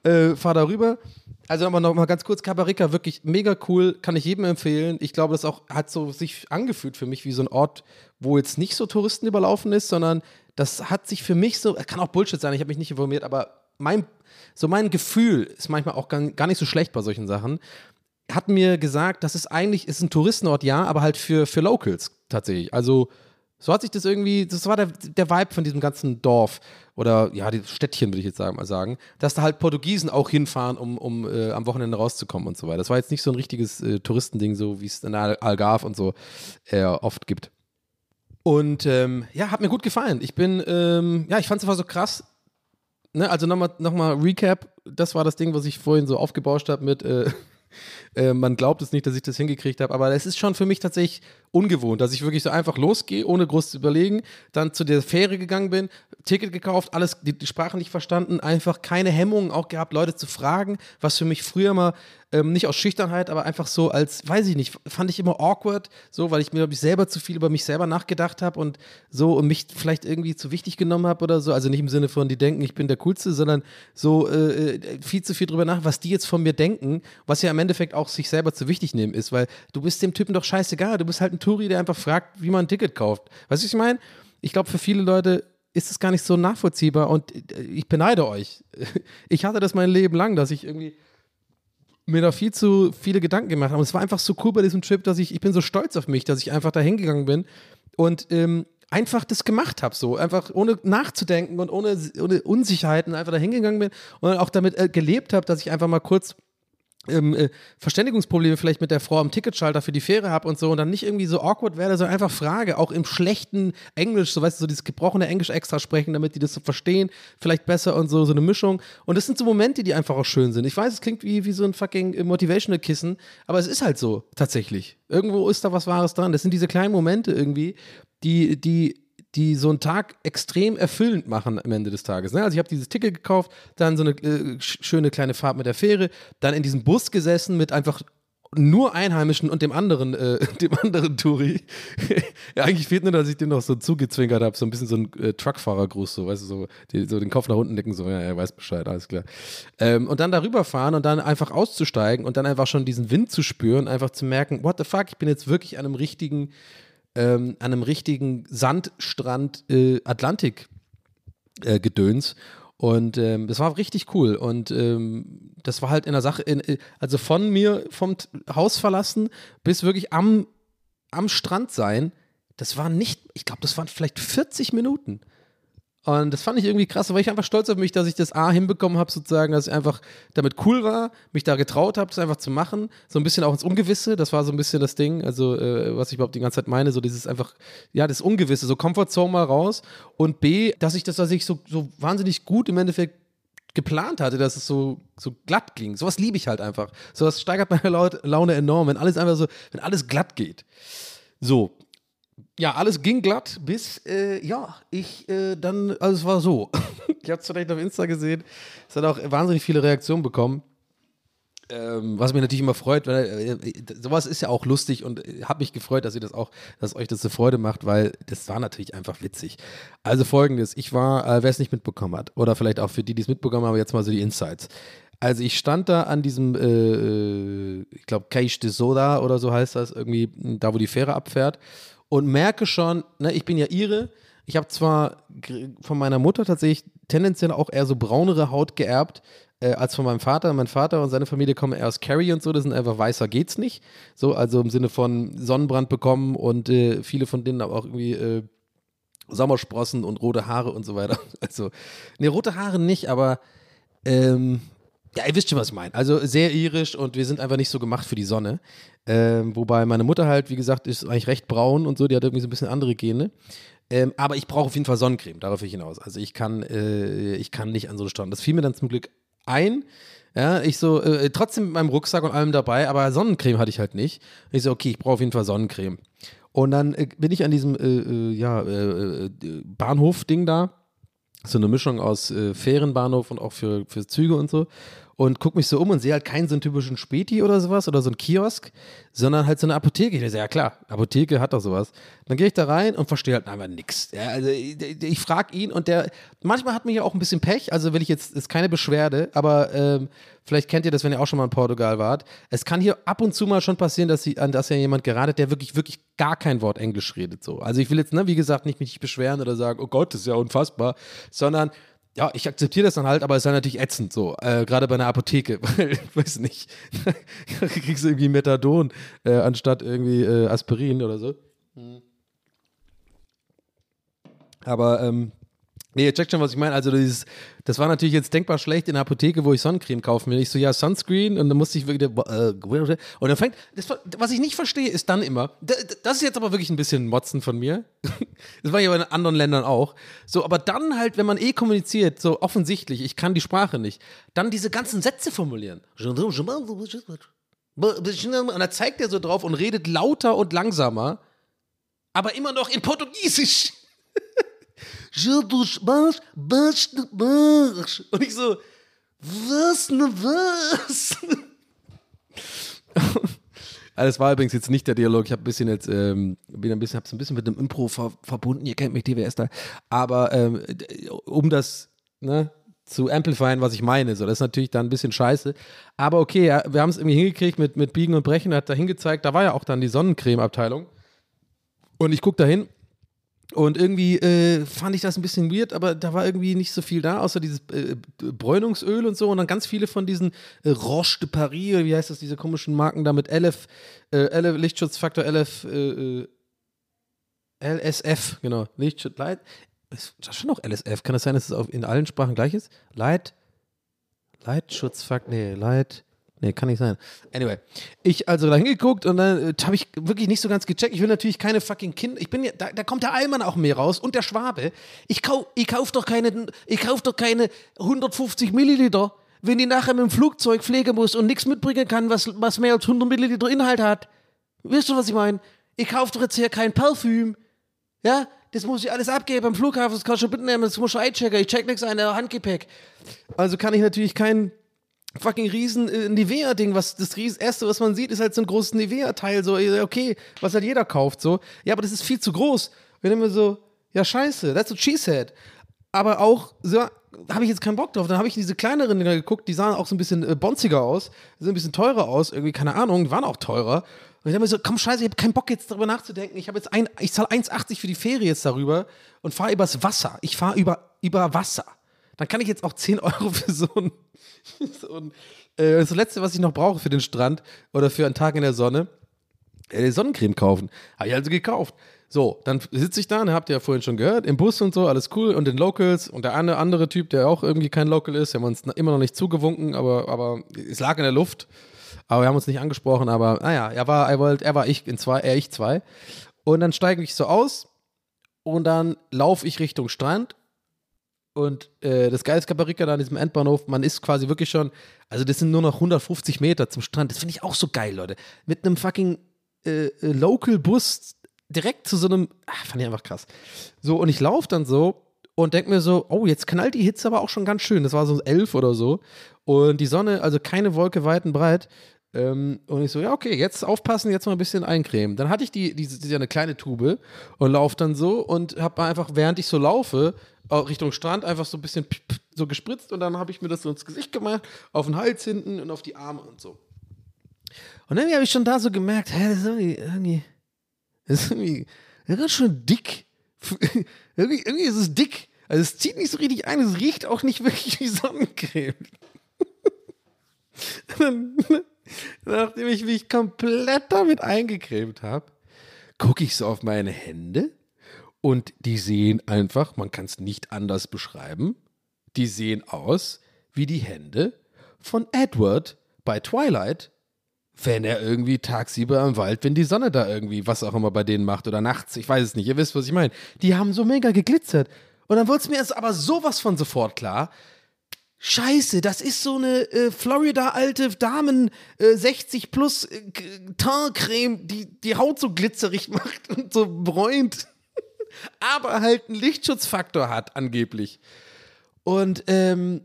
äh, fahre da rüber. Also aber noch mal ganz kurz, Caparica, wirklich mega cool, kann ich jedem empfehlen. Ich glaube, das auch hat so sich angefühlt für mich wie so ein Ort, wo jetzt nicht so Touristen überlaufen ist, sondern das hat sich für mich so, kann auch Bullshit sein, ich habe mich nicht informiert, aber mein, so mein Gefühl ist manchmal auch gar nicht so schlecht bei solchen Sachen. Hat mir gesagt, das ist eigentlich, ist ein Touristenort, ja, aber halt für, für Locals tatsächlich. Also so hat sich das irgendwie, das war der, der Vibe von diesem ganzen Dorf oder ja, die Städtchen würde ich jetzt sagen, mal sagen, dass da halt Portugiesen auch hinfahren, um, um äh, am Wochenende rauszukommen und so weiter. Das war jetzt nicht so ein richtiges äh, Touristending, so wie es in Al Algarve und so äh, oft gibt. Und ähm, ja, hat mir gut gefallen. Ich bin, ähm, ja, ich fand es einfach so krass. Ne, also nochmal noch mal Recap, das war das Ding, was ich vorhin so aufgebauscht habe mit, äh, man glaubt es nicht, dass ich das hingekriegt habe, aber es ist schon für mich tatsächlich ungewohnt, dass ich wirklich so einfach losgehe, ohne groß zu überlegen, dann zu der Fähre gegangen bin, Ticket gekauft, alles, die, die Sprache nicht verstanden, einfach keine Hemmungen auch gehabt, Leute zu fragen, was für mich früher mal ähm, nicht aus Schüchternheit, aber einfach so als, weiß ich nicht, fand ich immer awkward, so, weil ich mir, glaube ich, selber zu viel über mich selber nachgedacht habe und so und mich vielleicht irgendwie zu wichtig genommen habe oder so. Also nicht im Sinne von, die denken, ich bin der Coolste, sondern so äh, äh, viel zu viel drüber nach, was die jetzt von mir denken, was ja im Endeffekt auch sich selber zu wichtig nehmen ist, weil du bist dem Typen doch scheißegal, du bist halt ein ein Touri, der einfach fragt, wie man ein Ticket kauft. Weißt du, ich meine? Ich glaube, für viele Leute ist es gar nicht so nachvollziehbar und äh, ich beneide euch. Ich hatte das mein Leben lang, dass ich irgendwie mir da viel zu viele Gedanken gemacht habe. Und es war einfach so cool bei diesem Trip, dass ich, ich bin so stolz auf mich, dass ich einfach da hingegangen bin und ähm, einfach das gemacht habe, so einfach ohne nachzudenken und ohne, ohne Unsicherheiten einfach da hingegangen bin und auch damit äh, gelebt habe, dass ich einfach mal kurz ähm, äh, Verständigungsprobleme vielleicht mit der Frau am Ticketschalter für die Fähre habe und so und dann nicht irgendwie so awkward werde, sondern einfach frage, auch im schlechten Englisch, so weißt du, so dieses gebrochene Englisch extra sprechen, damit die das so verstehen, vielleicht besser und so, so eine Mischung. Und das sind so Momente, die einfach auch schön sind. Ich weiß, es klingt wie, wie so ein fucking Motivational Kissen, aber es ist halt so, tatsächlich. Irgendwo ist da was Wahres dran. Das sind diese kleinen Momente irgendwie, die, die die so einen Tag extrem erfüllend machen am Ende des Tages. Ne? Also ich habe dieses Ticket gekauft, dann so eine äh, schöne kleine Fahrt mit der Fähre, dann in diesem Bus gesessen mit einfach nur Einheimischen und dem anderen, äh, dem anderen Touri. ja, eigentlich fehlt nur, dass ich den noch so zugezwinkert habe, so ein bisschen so ein äh, Truckfahrergruß, so, weißt du, so, die, so, den Kopf nach unten nicken, so, ja, er weiß Bescheid, alles klar. Ähm, und dann darüber fahren und dann einfach auszusteigen und dann einfach schon diesen Wind zu spüren, einfach zu merken, what the fuck, ich bin jetzt wirklich an einem richtigen, ähm, an einem richtigen Sandstrand äh, Atlantik äh, gedöns. Und ähm, das war richtig cool. Und ähm, das war halt in der Sache, in, äh, also von mir, vom Haus verlassen bis wirklich am, am Strand sein, das waren nicht, ich glaube, das waren vielleicht 40 Minuten. Und das fand ich irgendwie krass, weil ich einfach stolz auf mich, dass ich das A hinbekommen habe, sozusagen, dass ich einfach damit cool war, mich da getraut habe, das einfach zu machen. So ein bisschen auch ins Ungewisse, das war so ein bisschen das Ding, also äh, was ich überhaupt die ganze Zeit meine, so dieses einfach, ja, das Ungewisse, so Comfortzone mal raus. Und B, dass ich das, was ich so, so wahnsinnig gut im Endeffekt geplant hatte, dass es so, so glatt ging. Sowas liebe ich halt einfach. Sowas steigert meine Laune enorm, wenn alles einfach so, wenn alles glatt geht. So, ja, alles ging glatt, bis, äh, ja, ich äh, dann, also es war so. ich habe es vielleicht auf Insta gesehen. Es hat auch wahnsinnig viele Reaktionen bekommen. Ähm, was mich natürlich immer freut, weil äh, sowas ist ja auch lustig und äh, habe mich gefreut, dass ihr das auch, dass euch das so Freude macht, weil das war natürlich einfach witzig. Also folgendes, ich war, äh, wer es nicht mitbekommen hat, oder vielleicht auch für die, die es mitbekommen haben, jetzt mal so die Insights. Also ich stand da an diesem, äh, äh ich glaube, Cage de Soda oder so heißt das, irgendwie, da wo die Fähre abfährt und merke schon, ne, ich bin ja ihre. Ich habe zwar von meiner Mutter tatsächlich tendenziell auch eher so braunere Haut geerbt äh, als von meinem Vater. Mein Vater und seine Familie kommen eher aus Kerry und so, das sind einfach weißer geht's nicht. So, also im Sinne von Sonnenbrand bekommen und äh, viele von denen aber auch irgendwie. Äh, Sommersprossen und rote Haare und so weiter. Also, ne, rote Haare nicht, aber ähm, ja, ihr wisst schon, was ich meine. Also sehr irisch und wir sind einfach nicht so gemacht für die Sonne. Ähm, wobei meine Mutter halt, wie gesagt, ist eigentlich recht braun und so, die hat irgendwie so ein bisschen andere Gene. Ähm, aber ich brauche auf jeden Fall Sonnencreme, darauf ich hinaus. Also ich kann, äh, ich kann nicht an so Stunden. Das fiel mir dann zum Glück ein. Ja, ich so, äh, trotzdem mit meinem Rucksack und allem dabei, aber Sonnencreme hatte ich halt nicht. Und ich so, okay, ich brauche auf jeden Fall Sonnencreme. Und dann äh, bin ich an diesem äh, äh, ja, äh, Bahnhof-Ding da. So eine Mischung aus Fährenbahnhof und auch für, für Züge und so und gucke mich so um und sehe halt keinen so einen typischen Späti oder sowas oder so einen Kiosk, sondern halt so eine Apotheke. Ich sage, ja klar, Apotheke hat doch sowas. Dann gehe ich da rein und verstehe halt einfach nichts. Ja, also ich, ich frage ihn und der, manchmal hat mich ja auch ein bisschen Pech, also will ich jetzt, ist keine Beschwerde, aber ähm, vielleicht kennt ihr das, wenn ihr auch schon mal in Portugal wart. Es kann hier ab und zu mal schon passieren, dass, sie, an ja jemand geradet, der wirklich, wirklich gar kein Wort Englisch redet. So. Also ich will jetzt, ne, wie gesagt, nicht mich beschweren oder sagen, oh Gott, das ist ja unfassbar, sondern ja, ich akzeptiere das dann halt, aber es ist dann natürlich ätzend so, äh, gerade bei einer Apotheke, weil, ich weiß nicht, kriegst du irgendwie Methadon äh, anstatt irgendwie äh, Aspirin oder so. Mhm. Aber ähm, Nee, ihr checkt schon, was ich meine. Also, dieses, das war natürlich jetzt denkbar schlecht in der Apotheke, wo ich Sonnencreme kaufen will. Ich so, ja, Sunscreen und dann musste ich wirklich. Äh, und dann fängt. Das, was ich nicht verstehe, ist dann immer. Das ist jetzt aber wirklich ein bisschen Motzen von mir. Das war ich aber in anderen Ländern auch. So, aber dann halt, wenn man eh kommuniziert, so offensichtlich, ich kann die Sprache nicht, dann diese ganzen Sätze formulieren. Und dann zeigt er so drauf und redet lauter und langsamer, aber immer noch in Portugiesisch. Jesus was, was, was. Und ich so, was, ne was? Das war übrigens jetzt nicht der Dialog. Ich habe ein bisschen jetzt, ähm, bin ein bisschen, hab's ein bisschen mit einem Impro ver verbunden. Ihr kennt mich, DWS da. Aber ähm, um das ne, zu amplifieren, was ich meine, so, das ist natürlich dann ein bisschen scheiße. Aber okay, ja, wir haben es irgendwie hingekriegt mit, mit Biegen und Brechen. Er hat da hingezeigt, da war ja auch dann die Sonnencreme-Abteilung. Und ich gucke da hin und irgendwie äh, fand ich das ein bisschen weird, aber da war irgendwie nicht so viel da, außer dieses äh, Bräunungsöl und so und dann ganz viele von diesen äh, Roche de Paris, oder wie heißt das, diese komischen Marken da mit LF, äh, LF Lichtschutzfaktor LF, äh, äh, LSF, genau, Lichtschutz, Light, ist das schon noch LSF? Kann das sein, dass es auf, in allen Sprachen gleich ist? Light, Leitschutzfaktor, nee, Light, nee, kann nicht sein. Anyway, ich also da hingeguckt und dann äh, habe ich wirklich nicht so ganz gecheckt. Ich will natürlich keine fucking Kinder. Ich bin ja, da, da kommt der Allmann auch mehr raus und der Schwabe. Ich kauf, ich kauf doch keine, kauf doch keine 150 Milliliter, wenn die nachher mit dem Flugzeug pflegen muss und nichts mitbringen kann, was, was mehr als 100 Milliliter Inhalt hat. Weißt du, was ich meine? Ich kauf doch jetzt hier kein Parfüm. Ja, das muss ich alles abgeben am Flughafen, das kannst du mitnehmen, das muss ich einchecken. Ich check nichts äh, Handgepäck. Also kann ich natürlich kein fucking riesen äh, Nivea-Ding, was das ries erste, was man sieht, ist halt so ein großes Nivea-Teil, so, äh, okay, was halt jeder kauft, so. Ja, aber das ist viel zu groß. Wir nehmen so, ja, scheiße, that's she said. Aber auch, so, habe ich jetzt keinen Bock drauf. Dann habe ich diese kleineren Dinger geguckt, die sahen auch so ein bisschen äh, bonziger aus, sehen ein bisschen teurer aus, irgendwie, keine Ahnung, die waren auch teurer. Und ich habe mir so, komm, scheiße, ich habe keinen Bock jetzt darüber nachzudenken. Ich habe jetzt ein, ich zahle 1,80 für die Fähre jetzt darüber und fahre übers Wasser. Ich fahre über, über Wasser. Dann kann ich jetzt auch 10 Euro für so ein, ein äh, das Letzte, was ich noch brauche für den Strand oder für einen Tag in der Sonne, äh, Sonnencreme kaufen. Habe ich also gekauft. So, dann sitze ich da, ne, habt ihr ja vorhin schon gehört, im Bus und so, alles cool. Und den Locals und der andere, andere Typ, der auch irgendwie kein Local ist, haben uns immer noch nicht zugewunken, aber, aber es lag in der Luft. Aber wir haben uns nicht angesprochen, aber naja, er war, er, wollte, er war ich in zwei, er ich zwei. Und dann steige ich so aus und dann laufe ich Richtung Strand und äh, das Geile ist Kaparika da an diesem Endbahnhof, man ist quasi wirklich schon, also das sind nur noch 150 Meter zum Strand. Das finde ich auch so geil, Leute. Mit einem fucking äh, äh, Local-Bus direkt zu so einem, ach, fand ich einfach krass. So, und ich laufe dann so und denke mir so, oh, jetzt knallt die Hitze aber auch schon ganz schön. Das war so elf oder so. Und die Sonne, also keine Wolke weit und breit. Ähm, und ich so, ja, okay, jetzt aufpassen, jetzt mal ein bisschen eincremen. Dann hatte ich die, diese, diese eine kleine Tube und laufe dann so und habe einfach, während ich so laufe, Richtung Strand einfach so ein bisschen so gespritzt und dann habe ich mir das so ins Gesicht gemacht, auf den Hals hinten und auf die Arme und so. Und irgendwie habe ich schon da so gemerkt, hä, das ist irgendwie, irgendwie, das ist irgendwie, das ist dick. irgendwie, irgendwie ist es dick. Also es zieht nicht so richtig ein, es riecht auch nicht wirklich wie Sonnencreme. Dann, nachdem ich mich komplett damit eingecremt habe, gucke ich so auf meine Hände und die sehen einfach, man kann es nicht anders beschreiben, die sehen aus wie die Hände von Edward bei Twilight, wenn er irgendwie tagsüber im Wald, wenn die Sonne da irgendwie, was auch immer bei denen macht oder nachts, ich weiß es nicht, ihr wisst, was ich meine. Die haben so mega geglitzert. Und dann wurde es mir jetzt aber sowas von sofort klar. Scheiße, das ist so eine äh, Florida-alte Damen äh, 60 plus äh, Teintcreme, die die Haut so glitzerig macht und so bräunt. aber halt einen Lichtschutzfaktor hat, angeblich. Und ähm,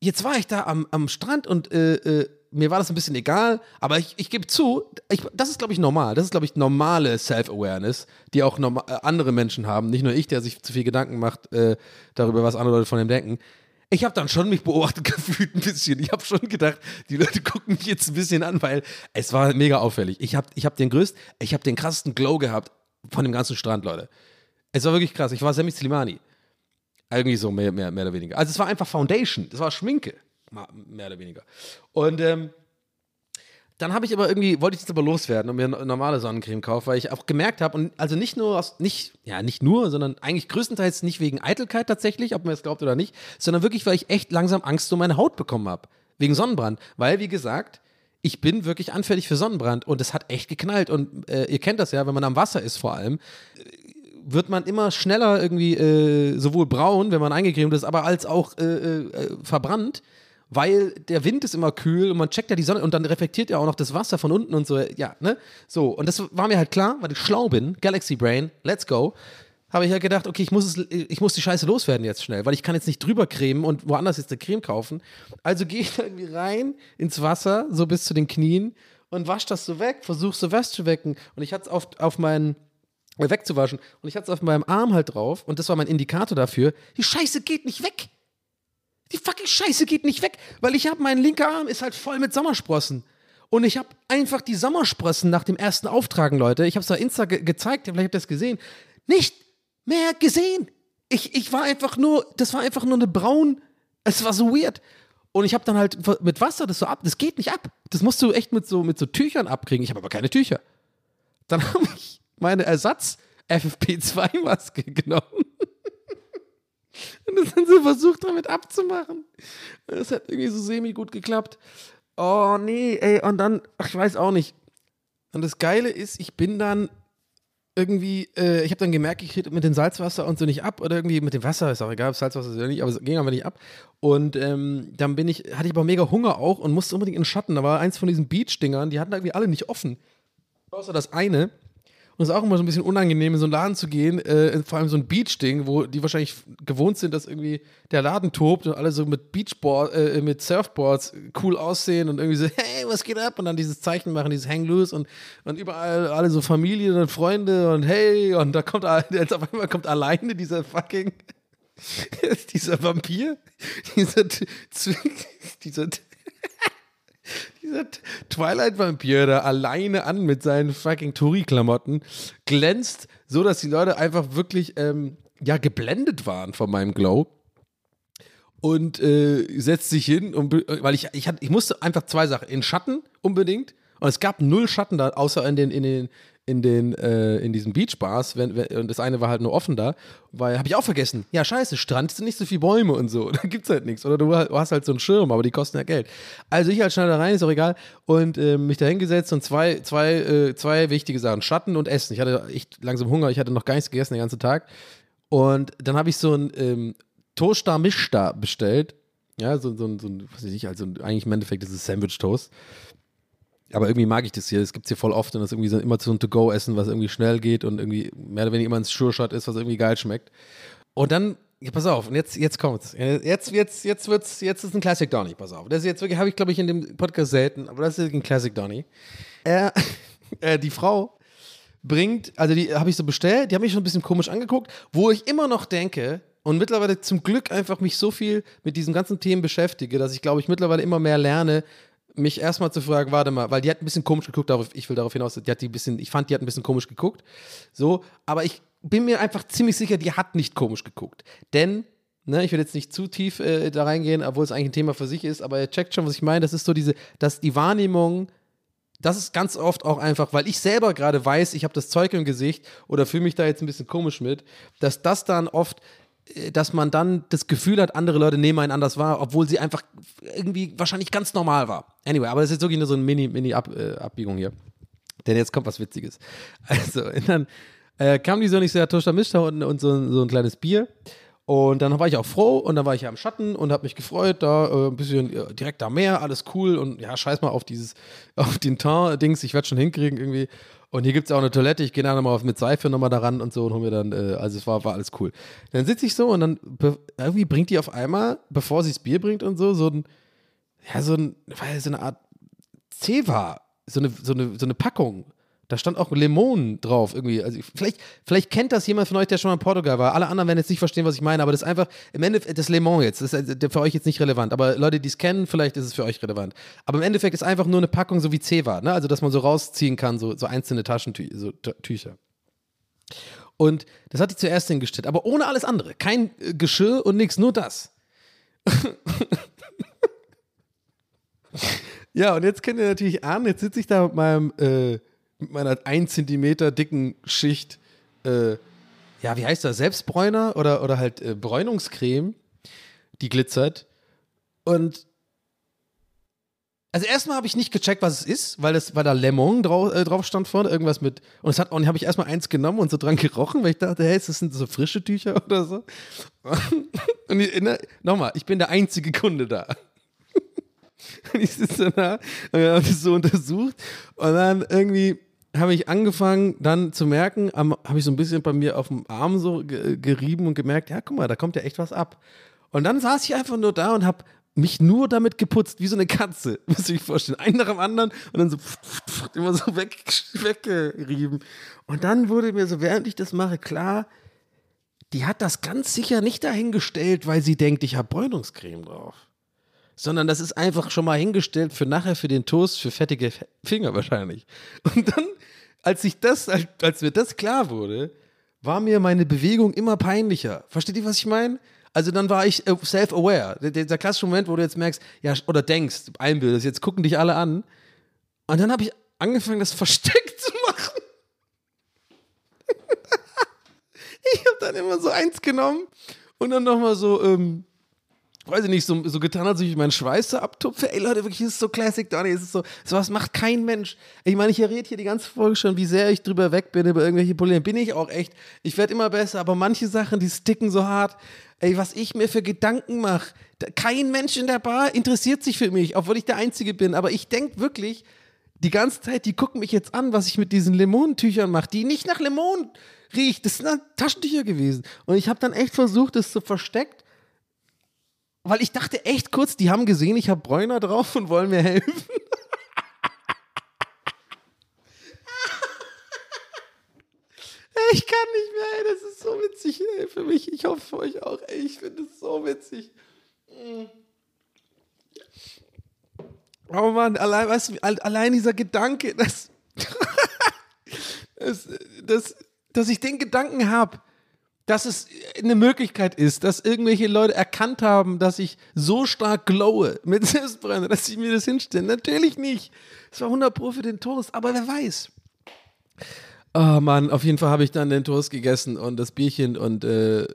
jetzt war ich da am, am Strand und äh, äh, mir war das ein bisschen egal, aber ich, ich gebe zu, ich, das ist, glaube ich, normal. Das ist, glaube ich, normale Self-Awareness, die auch äh, andere Menschen haben. Nicht nur ich, der sich zu viel Gedanken macht äh, darüber, was andere Leute von ihm denken. Ich habe dann schon mich beobachtet gefühlt ein bisschen. Ich habe schon gedacht, die Leute gucken mich jetzt ein bisschen an, weil es war mega auffällig. Ich habe ich hab den größten, ich habe den krassesten Glow gehabt von dem ganzen Strand, Leute. Es war wirklich krass. Ich war Sammy Slimani. Irgendwie so, mehr, mehr, mehr oder weniger. Also es war einfach Foundation, das war Schminke, mehr oder weniger. Und ähm, dann habe ich aber irgendwie, wollte ich jetzt aber loswerden und mir eine normale Sonnencreme kaufen, weil ich auch gemerkt habe, und also nicht nur aus, nicht, ja, nicht nur, sondern eigentlich größtenteils nicht wegen Eitelkeit tatsächlich, ob man es glaubt oder nicht, sondern wirklich, weil ich echt langsam Angst um meine Haut bekommen habe. Wegen Sonnenbrand. Weil, wie gesagt, ich bin wirklich anfällig für Sonnenbrand und es hat echt geknallt. Und äh, ihr kennt das ja, wenn man am Wasser ist vor allem, wird man immer schneller irgendwie äh, sowohl braun, wenn man eingecremt ist, aber als auch äh, äh, verbrannt, weil der Wind ist immer kühl und man checkt ja die Sonne und dann reflektiert ja auch noch das Wasser von unten und so, ja, ne? So, und das war mir halt klar, weil ich schlau bin, Galaxy Brain, let's go. habe ich ja gedacht, okay, ich muss, es, ich muss die Scheiße loswerden jetzt schnell, weil ich kann jetzt nicht drüber cremen und woanders jetzt eine Creme kaufen. Also gehe ich da irgendwie rein ins Wasser, so bis zu den Knien und wasche das so weg, versuche so wegzuwecken. Und ich hatte es auf, auf meinen, äh, wegzuwaschen. Und ich hatte es auf meinem Arm halt drauf und das war mein Indikator dafür. Die Scheiße geht nicht weg. Die fucking Scheiße geht nicht weg, weil ich habe, mein linker Arm ist halt voll mit Sommersprossen. Und ich habe einfach die Sommersprossen nach dem ersten Auftragen, Leute, ich habe es auf Insta ge gezeigt, vielleicht habt ihr das gesehen, nicht mehr gesehen. Ich, ich war einfach nur, das war einfach nur eine braun, es war so weird. Und ich habe dann halt mit Wasser das so ab, das geht nicht ab. Das musst du echt mit so, mit so Tüchern abkriegen. Ich habe aber keine Tücher. Dann habe ich meine Ersatz FFP2-Maske genommen. Und das dann so versucht, damit abzumachen. Das hat irgendwie so semi gut geklappt. Oh nee, ey, und dann, ach, ich weiß auch nicht. Und das Geile ist, ich bin dann irgendwie, äh, ich habe dann gemerkt, ich kriege mit dem Salzwasser und so nicht ab oder irgendwie mit dem Wasser, ist auch egal, ob Salzwasser ist oder nicht, aber es ging aber nicht ab. Und ähm, dann bin ich, hatte ich aber mega Hunger auch und musste unbedingt in den Schatten. Da war eins von diesen Beach-Dingern, die hatten irgendwie alle nicht offen. Außer das eine. Und es ist auch immer so ein bisschen unangenehm, in so einen Laden zu gehen, äh, vor allem so ein Beach-Ding, wo die wahrscheinlich gewohnt sind, dass irgendwie der Laden tobt und alle so mit Beachboard, äh, mit Surfboards cool aussehen und irgendwie so, hey, was geht ab? Und dann dieses Zeichen machen, dieses Hang Loose und, und überall alle so Familien und Freunde und hey, und da kommt jetzt auf einmal kommt alleine dieser fucking dieser Vampir, dieser, dieser dieser Twilight-Vampir da alleine an mit seinen fucking Touri-Klamotten glänzt, so dass die Leute einfach wirklich ähm, ja geblendet waren von meinem Glow. Und äh, setzt sich hin, und, weil ich, ich, hatte, ich musste einfach zwei Sachen, in Schatten unbedingt und es gab null Schatten da, außer in den, in den, in den äh, in diesen Beachbars wenn, wenn, und das eine war halt nur offen da, weil habe ich auch vergessen. Ja, scheiße, Strand sind nicht so viele Bäume und so, da gibt's halt nichts oder du hast halt so einen Schirm, aber die kosten ja Geld. Also ich halt schnell da rein, ist auch egal und äh, mich da hingesetzt und zwei zwei äh, zwei wichtige Sachen, Schatten und Essen. Ich hatte echt langsam Hunger, ich hatte noch gar nichts gegessen den ganzen Tag und dann habe ich so ein ähm, Toaster Mischta bestellt. Ja, so, so, so ein, was weiß ich, also eigentlich im Endeffekt ist es Sandwich Toast. Aber irgendwie mag ich das hier. Das gibt es hier voll oft und das ist irgendwie so immer so ein To-Go-Essen, was irgendwie schnell geht und irgendwie mehr oder weniger immer ein Sure-Shot ist, was irgendwie geil schmeckt. Und dann, ja, pass auf, und jetzt, jetzt kommt's. Jetzt, jetzt, jetzt wird's, jetzt ist ein Classic Donny, pass auf. Das ist jetzt wirklich, habe ich glaube ich in dem Podcast selten, aber das ist ein Classic Donny. Er, äh, die Frau bringt, also die habe ich so bestellt, die haben mich schon ein bisschen komisch angeguckt, wo ich immer noch denke, und mittlerweile zum Glück einfach mich so viel mit diesen ganzen Themen beschäftige, dass ich glaube ich mittlerweile immer mehr lerne, mich erstmal zu fragen, warte mal, weil die hat ein bisschen komisch geguckt, ich will darauf hinaus, die hat die ein bisschen, ich fand, die hat ein bisschen komisch geguckt. So, aber ich bin mir einfach ziemlich sicher, die hat nicht komisch geguckt. Denn, ne, ich will jetzt nicht zu tief äh, da reingehen, obwohl es eigentlich ein Thema für sich ist, aber ihr checkt schon, was ich meine. Das ist so diese, dass die Wahrnehmung, das ist ganz oft auch einfach, weil ich selber gerade weiß, ich habe das Zeug im Gesicht oder fühle mich da jetzt ein bisschen komisch mit, dass das dann oft dass man dann das Gefühl hat, andere Leute nehmen einen anders wahr, obwohl sie einfach irgendwie wahrscheinlich ganz normal war. Anyway, aber das ist jetzt wirklich nur so eine Mini-Mini-Abbiegung äh, hier. Denn jetzt kommt was Witziges. Also, dann äh, kam die so nicht sehr Toscher Mischter und, und so, so ein kleines Bier. Und dann war ich auch froh und dann war ich ja im Schatten und habe mich gefreut, da äh, ein bisschen äh, direkt am Meer, alles cool und ja, scheiß mal auf dieses, auf den Teint-Dings, ich werde schon hinkriegen irgendwie. Und hier gibt es auch eine Toilette, ich gehe da nochmal mit Seife nochmal daran und so und hol mir dann, äh, also es war, war alles cool. Dann sitze ich so und dann irgendwie bringt die auf einmal, bevor sie das Bier bringt und so, so ein, ja, so, ein, so eine Art Ceva, so eine, so, eine, so eine Packung. Da stand auch Lemon drauf irgendwie. Also vielleicht, vielleicht kennt das jemand von euch, der schon mal in Portugal war. Alle anderen werden jetzt nicht verstehen, was ich meine, aber das ist einfach im Endeffekt das Lemon jetzt. Das ist für euch jetzt nicht relevant. Aber Leute, die es kennen, vielleicht ist es für euch relevant. Aber im Endeffekt ist einfach nur eine Packung so wie Ceva, ne? Also dass man so rausziehen kann, so, so einzelne Taschentücher. So Tücher. Und das hat die zuerst hingestellt, aber ohne alles andere. Kein äh, Geschirr und nichts, nur das. ja, und jetzt könnt ihr natürlich ahnen, jetzt sitze ich da mit meinem äh, mit meiner 1 Zentimeter dicken Schicht, äh, ja, wie heißt das, Selbstbräuner oder, oder halt äh, Bräunungscreme, die glitzert. Und also erstmal habe ich nicht gecheckt, was es ist, weil das, weil da Lemon drauf, äh, drauf stand vorne, irgendwas mit. Und es hat, und habe ich erstmal eins genommen und so dran gerochen, weil ich dachte, hey, das sind so frische Tücher oder so. Und nochmal, ich bin der einzige Kunde da. Und ich sitze da und habe das so untersucht und dann irgendwie habe ich angefangen dann zu merken, habe ich so ein bisschen bei mir auf dem Arm so ge gerieben und gemerkt, ja, guck mal, da kommt ja echt was ab. Und dann saß ich einfach nur da und habe mich nur damit geputzt, wie so eine Katze, muss ich vorstellen. Einen nach dem anderen und dann so immer so weg, weggerieben. Und dann wurde mir so, während ich das mache, klar, die hat das ganz sicher nicht dahingestellt, weil sie denkt, ich habe Bräunungscreme drauf. Sondern das ist einfach schon mal hingestellt für nachher für den Toast, für fettige Finger wahrscheinlich. Und dann, als ich das, als mir das klar wurde, war mir meine Bewegung immer peinlicher. Versteht ihr, was ich meine? Also dann war ich äh, self-aware. Der, der, klassische Moment, wo du jetzt merkst, ja, oder denkst, einbildest, jetzt gucken dich alle an. Und dann habe ich angefangen, das versteckt zu machen. ich habe dann immer so eins genommen und dann nochmal so, ähm, weiß ich nicht, so, so getan, als ich meinen Schweiß so abtupfe. Ey Leute, wirklich, das ist so Classic Donny, es ist so, sowas macht kein Mensch. Ich meine, ich rede hier die ganze Folge schon, wie sehr ich drüber weg bin über irgendwelche Probleme. Bin ich auch echt. Ich werde immer besser, aber manche Sachen, die sticken so hart. Ey, was ich mir für Gedanken mache. Kein Mensch in der Bar interessiert sich für mich, obwohl ich der Einzige bin. Aber ich denke wirklich, die ganze Zeit, die gucken mich jetzt an, was ich mit diesen Limonentüchern mache, die nicht nach Limon riecht. Das sind Taschentücher gewesen. Und ich habe dann echt versucht, das zu versteckt weil ich dachte echt kurz, die haben gesehen, ich habe Bräuner drauf und wollen mir helfen. ich kann nicht mehr, ey, das ist so witzig ey, für mich. Ich hoffe für euch auch. Ey, ich finde es so witzig. Oh Mann, allein, weißt du, allein dieser Gedanke, dass, dass, dass, dass ich den Gedanken habe, dass es eine Möglichkeit ist, dass irgendwelche Leute erkannt haben, dass ich so stark glowe mit Selbstbrenner, dass sie mir das hinstellen. Natürlich nicht. Es war 100 Pro für den Toast, aber wer weiß. Oh Mann, auf jeden Fall habe ich dann den Toast gegessen und das Bierchen und äh,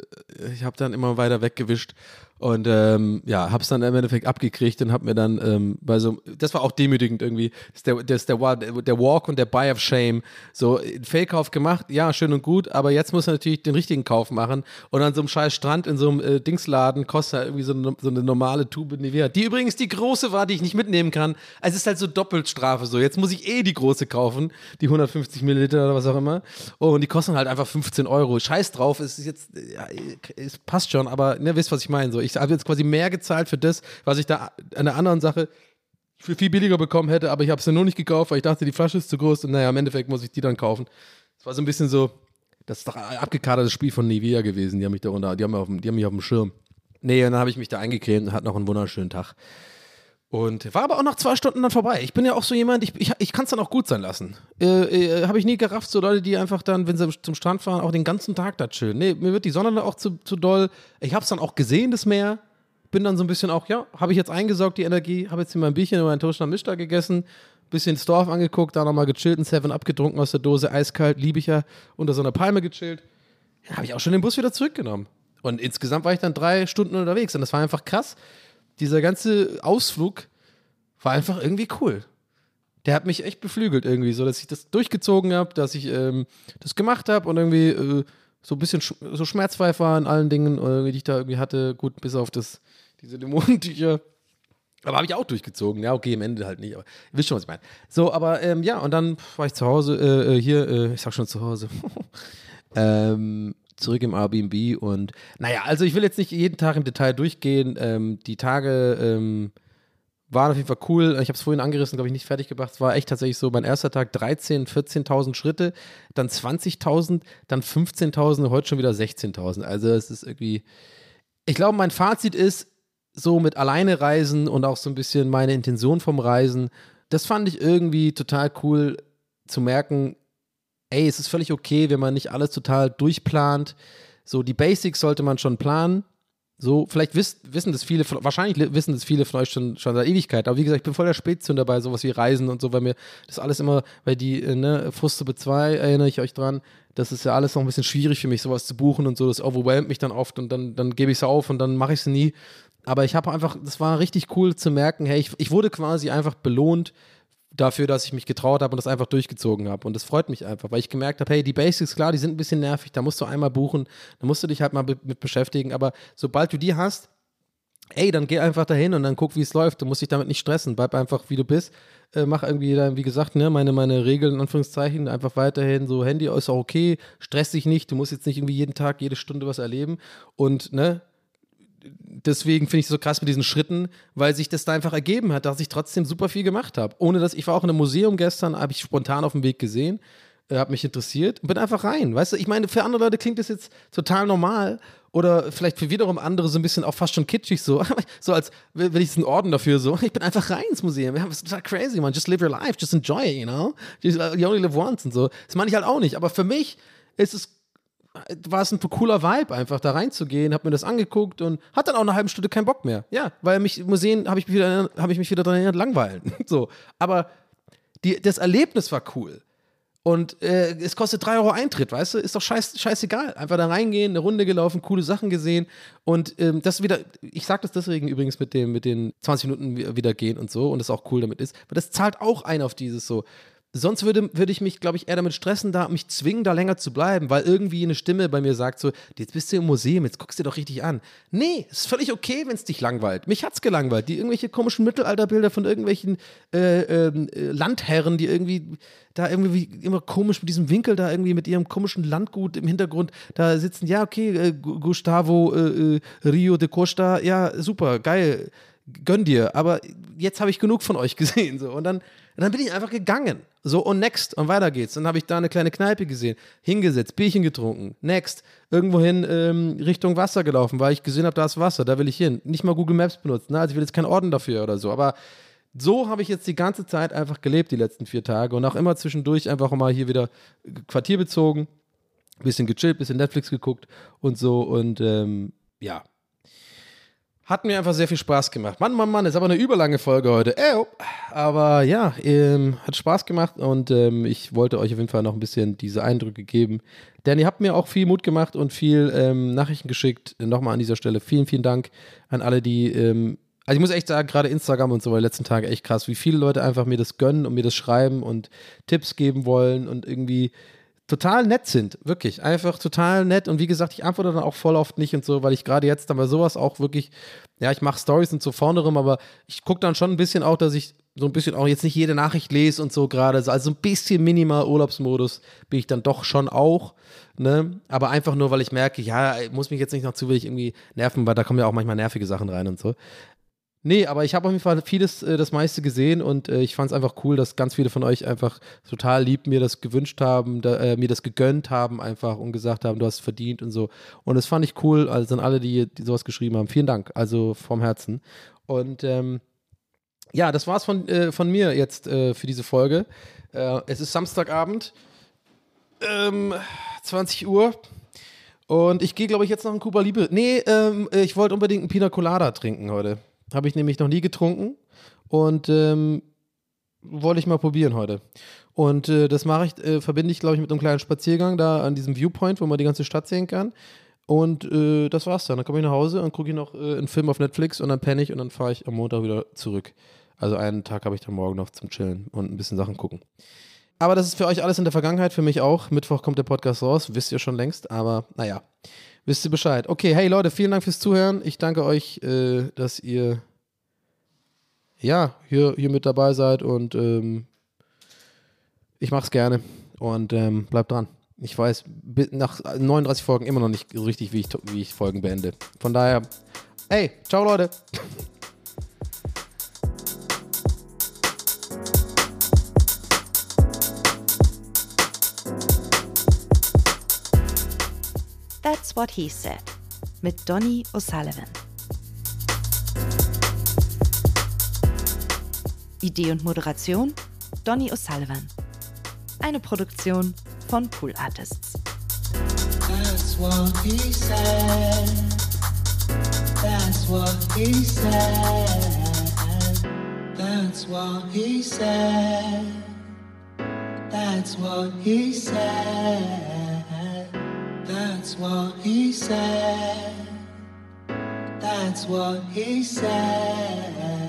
ich habe dann immer weiter weggewischt und ähm, ja, hab's dann im Endeffekt abgekriegt und hab mir dann ähm, bei so, das war auch demütigend irgendwie, das ist der, das ist der, der Walk und der Buy of Shame. So, einen Fehlkauf gemacht, ja, schön und gut, aber jetzt muss er natürlich den richtigen Kauf machen und an so einem scheiß Strand in so einem äh, Dingsladen kostet er irgendwie so eine, so eine normale Tube Nivea, die übrigens die große war, die ich nicht mitnehmen kann. Also es ist halt so Doppelstrafe so. Jetzt muss ich eh die große kaufen, die 150 Milliliter oder was auch immer. Oh, und die kosten halt einfach 15 Euro. Scheiß drauf, es ist jetzt, ja, es passt schon, aber ne, wisst, was ich meine. So, ich habe jetzt quasi mehr gezahlt für das, was ich da an der anderen Sache für viel billiger bekommen hätte, aber ich habe es ja nur nicht gekauft, weil ich dachte, die Flasche ist zu groß und naja, im Endeffekt muss ich die dann kaufen. Es war so ein bisschen so, das ist doch ein abgekadertes Spiel von Nivea gewesen, die haben mich da unter, die haben, mich auf dem, die haben mich auf dem Schirm. Nee, und dann habe ich mich da eingecremt und hatte noch einen wunderschönen Tag. Und war aber auch nach zwei Stunden dann vorbei. Ich bin ja auch so jemand, ich, ich, ich kann es dann auch gut sein lassen. Äh, äh, Habe ich nie gerafft, so Leute, die einfach dann, wenn sie zum Strand fahren, auch den ganzen Tag da chillen. Nee, mir wird die Sonne dann auch zu, zu doll. Ich habe es dann auch gesehen, das Meer. Bin dann so ein bisschen auch, ja, habe ich jetzt eingesaugt, die Energie. Habe jetzt hier mein Bierchen und meinen Toast am Mischter gegessen. Bisschen das Dorf angeguckt, da nochmal gechillt, ein Seven abgetrunken aus der Dose, eiskalt, liebe ich ja, unter so einer Palme gechillt. Ja, habe ich auch schon den Bus wieder zurückgenommen. Und insgesamt war ich dann drei Stunden unterwegs und das war einfach krass. Dieser ganze Ausflug war einfach irgendwie cool. Der hat mich echt beflügelt irgendwie, so dass ich das durchgezogen habe, dass ich ähm, das gemacht habe und irgendwie äh, so ein bisschen sch so schmerzfrei war in allen Dingen, äh, die ich da irgendwie hatte. Gut, bis auf das, diese Dämonentücher. Aber habe ich auch durchgezogen. Ja, okay, im Ende halt nicht. Aber ihr wisst schon, was ich meine. So, aber ähm, ja, und dann war ich zu Hause, äh, äh hier, äh, ich sag schon zu Hause. ähm, zurück im Airbnb und naja, also ich will jetzt nicht jeden Tag im Detail durchgehen. Ähm, die Tage ähm, waren auf jeden Fall cool. Ich habe es vorhin angerissen, glaube ich, nicht fertig gebracht. Es war echt tatsächlich so, mein erster Tag 13.000, 14.000 Schritte, dann 20.000, dann 15.000, heute schon wieder 16.000. Also es ist irgendwie, ich glaube, mein Fazit ist, so mit alleine reisen und auch so ein bisschen meine Intention vom Reisen, das fand ich irgendwie total cool zu merken, ey, es ist völlig okay, wenn man nicht alles total durchplant. So, die Basics sollte man schon planen. So, vielleicht wiss, wissen das viele, wahrscheinlich wissen das viele von euch schon, schon seit Ewigkeit. Aber wie gesagt, ich bin voll der Spätzünder bei sowas wie Reisen und so, weil mir das alles immer, weil die, äh, ne, Fuste 2 erinnere ich euch dran, das ist ja alles noch ein bisschen schwierig für mich, sowas zu buchen und so. Das overwhelmt mich dann oft und dann, dann gebe ich es auf und dann mache ich es nie. Aber ich habe einfach, das war richtig cool zu merken, hey, ich, ich wurde quasi einfach belohnt dafür, dass ich mich getraut habe und das einfach durchgezogen habe. Und das freut mich einfach, weil ich gemerkt habe, hey, die Basics, klar, die sind ein bisschen nervig, da musst du einmal buchen, da musst du dich halt mal mit beschäftigen, aber sobald du die hast, ey, dann geh einfach dahin und dann guck, wie es läuft. Du musst dich damit nicht stressen. Bleib einfach, wie du bist. Äh, mach irgendwie dann, wie gesagt, ne, meine, meine Regeln, in Anführungszeichen, einfach weiterhin so, Handy ist auch okay, stress dich nicht, du musst jetzt nicht irgendwie jeden Tag, jede Stunde was erleben. Und, ne, deswegen finde ich es so krass mit diesen Schritten, weil sich das da einfach ergeben hat, dass ich trotzdem super viel gemacht habe. Ohne dass ich war auch in einem Museum gestern, habe ich spontan auf dem Weg gesehen, äh, habe mich interessiert und bin einfach rein. Weißt du, ich meine, für andere Leute klingt das jetzt total normal oder vielleicht für wiederum andere so ein bisschen auch fast schon kitschig so, so als will ich einen Orden dafür so. Ich bin einfach rein ins Museum. Ja, das ist total crazy, man. Just live your life, just enjoy it, you know. You only live once und so. Das meine ich halt auch nicht. Aber für mich ist es war es ein cooler Vibe, einfach da reinzugehen, hab mir das angeguckt und hat dann auch eine halbe Stunde keinen Bock mehr. Ja, weil mich Museen habe ich, mich wieder, ich mich wieder daran erinnert, langweilen. so. Aber die, das Erlebnis war cool. Und äh, es kostet 3 Euro Eintritt, weißt du? Ist doch scheiß, scheißegal. Einfach da reingehen, eine Runde gelaufen, coole Sachen gesehen. Und ähm, das wieder, ich sage das deswegen übrigens mit, dem, mit den 20 Minuten wieder gehen und so und das auch cool damit ist, weil das zahlt auch ein auf dieses so. Sonst würde, würde ich mich, glaube ich, eher damit stressen, da mich zwingen, da länger zu bleiben, weil irgendwie eine Stimme bei mir sagt so, jetzt bist du im Museum, jetzt guckst du dir doch richtig an. Nee, ist völlig okay, wenn es dich langweilt. Mich hat's gelangweilt. Die irgendwelche komischen Mittelalterbilder von irgendwelchen äh, ähm, äh, Landherren, die irgendwie da irgendwie immer komisch mit diesem Winkel da irgendwie mit ihrem komischen Landgut im Hintergrund da sitzen. Ja, okay, äh, Gustavo äh, äh, Rio de Costa, ja, super, geil gönn dir, aber jetzt habe ich genug von euch gesehen. So. Und dann, dann bin ich einfach gegangen. So, und next, und weiter geht's. Dann habe ich da eine kleine Kneipe gesehen, hingesetzt, Bierchen getrunken, next, irgendwohin ähm, Richtung Wasser gelaufen, weil ich gesehen habe, da ist Wasser, da will ich hin. Nicht mal Google Maps benutzen, ne? also ich will jetzt keinen Orden dafür oder so, aber so habe ich jetzt die ganze Zeit einfach gelebt, die letzten vier Tage. Und auch immer zwischendurch einfach mal hier wieder Quartier bezogen, bisschen gechillt, bisschen Netflix geguckt und so. Und ähm, ja, hat mir einfach sehr viel Spaß gemacht. Mann, Mann, Mann, ist aber eine überlange Folge heute. Äh, aber ja, ähm, hat Spaß gemacht und ähm, ich wollte euch auf jeden Fall noch ein bisschen diese Eindrücke geben. Denn ihr habt mir auch viel Mut gemacht und viel ähm, Nachrichten geschickt. Nochmal an dieser Stelle vielen, vielen Dank an alle, die. Ähm, also ich muss echt sagen, gerade Instagram und so die letzten Tage echt krass, wie viele Leute einfach mir das gönnen und mir das schreiben und Tipps geben wollen und irgendwie total nett sind, wirklich, einfach total nett. Und wie gesagt, ich antworte dann auch voll oft nicht und so, weil ich gerade jetzt dann bei sowas auch wirklich, ja, ich mache Stories und so vorne rum, aber ich gucke dann schon ein bisschen auch, dass ich so ein bisschen auch jetzt nicht jede Nachricht lese und so gerade, also so ein bisschen minimal Urlaubsmodus bin ich dann doch schon auch, ne, aber einfach nur, weil ich merke, ja, muss mich jetzt nicht noch zu wenig irgendwie nerven, weil da kommen ja auch manchmal nervige Sachen rein und so. Nee, aber ich habe auf jeden Fall vieles, äh, das meiste gesehen und äh, ich fand es einfach cool, dass ganz viele von euch einfach total lieb mir das gewünscht haben, da, äh, mir das gegönnt haben einfach und gesagt haben, du hast verdient und so. Und das fand ich cool, also an alle, die, die sowas geschrieben haben. Vielen Dank, also vom Herzen. Und ähm, ja, das war's von, äh, von mir jetzt äh, für diese Folge. Äh, es ist Samstagabend, ähm, 20 Uhr. Und ich gehe, glaube ich, jetzt noch in Cuba Libre. Nee, ähm, ich wollte unbedingt einen Pina Colada trinken heute. Habe ich nämlich noch nie getrunken und ähm, wollte ich mal probieren heute. Und äh, das mache ich, äh, verbinde ich, glaube ich, mit einem kleinen Spaziergang da an diesem Viewpoint, wo man die ganze Stadt sehen kann. Und äh, das war's dann. Dann komme ich nach Hause und gucke ich noch äh, einen Film auf Netflix und dann penne ich und dann fahre ich am Montag wieder zurück. Also einen Tag habe ich dann morgen noch zum Chillen und ein bisschen Sachen gucken. Aber das ist für euch alles in der Vergangenheit, für mich auch. Mittwoch kommt der Podcast raus, wisst ihr schon längst, aber naja wisst ihr Bescheid. Okay, hey Leute, vielen Dank fürs Zuhören. Ich danke euch, äh, dass ihr ja hier, hier mit dabei seid und ähm, ich mach's gerne und ähm, bleibt dran. Ich weiß nach 39 Folgen immer noch nicht so richtig, wie ich, wie ich Folgen beende. Von daher, hey, ciao Leute. That's What He Said mit Donny O'Sullivan. Idee und Moderation Donny O'Sullivan. Eine Produktion von Pool Artists. That's what he said. That's what he said. That's what he said. That's what he said. That's what he said. That's what he said.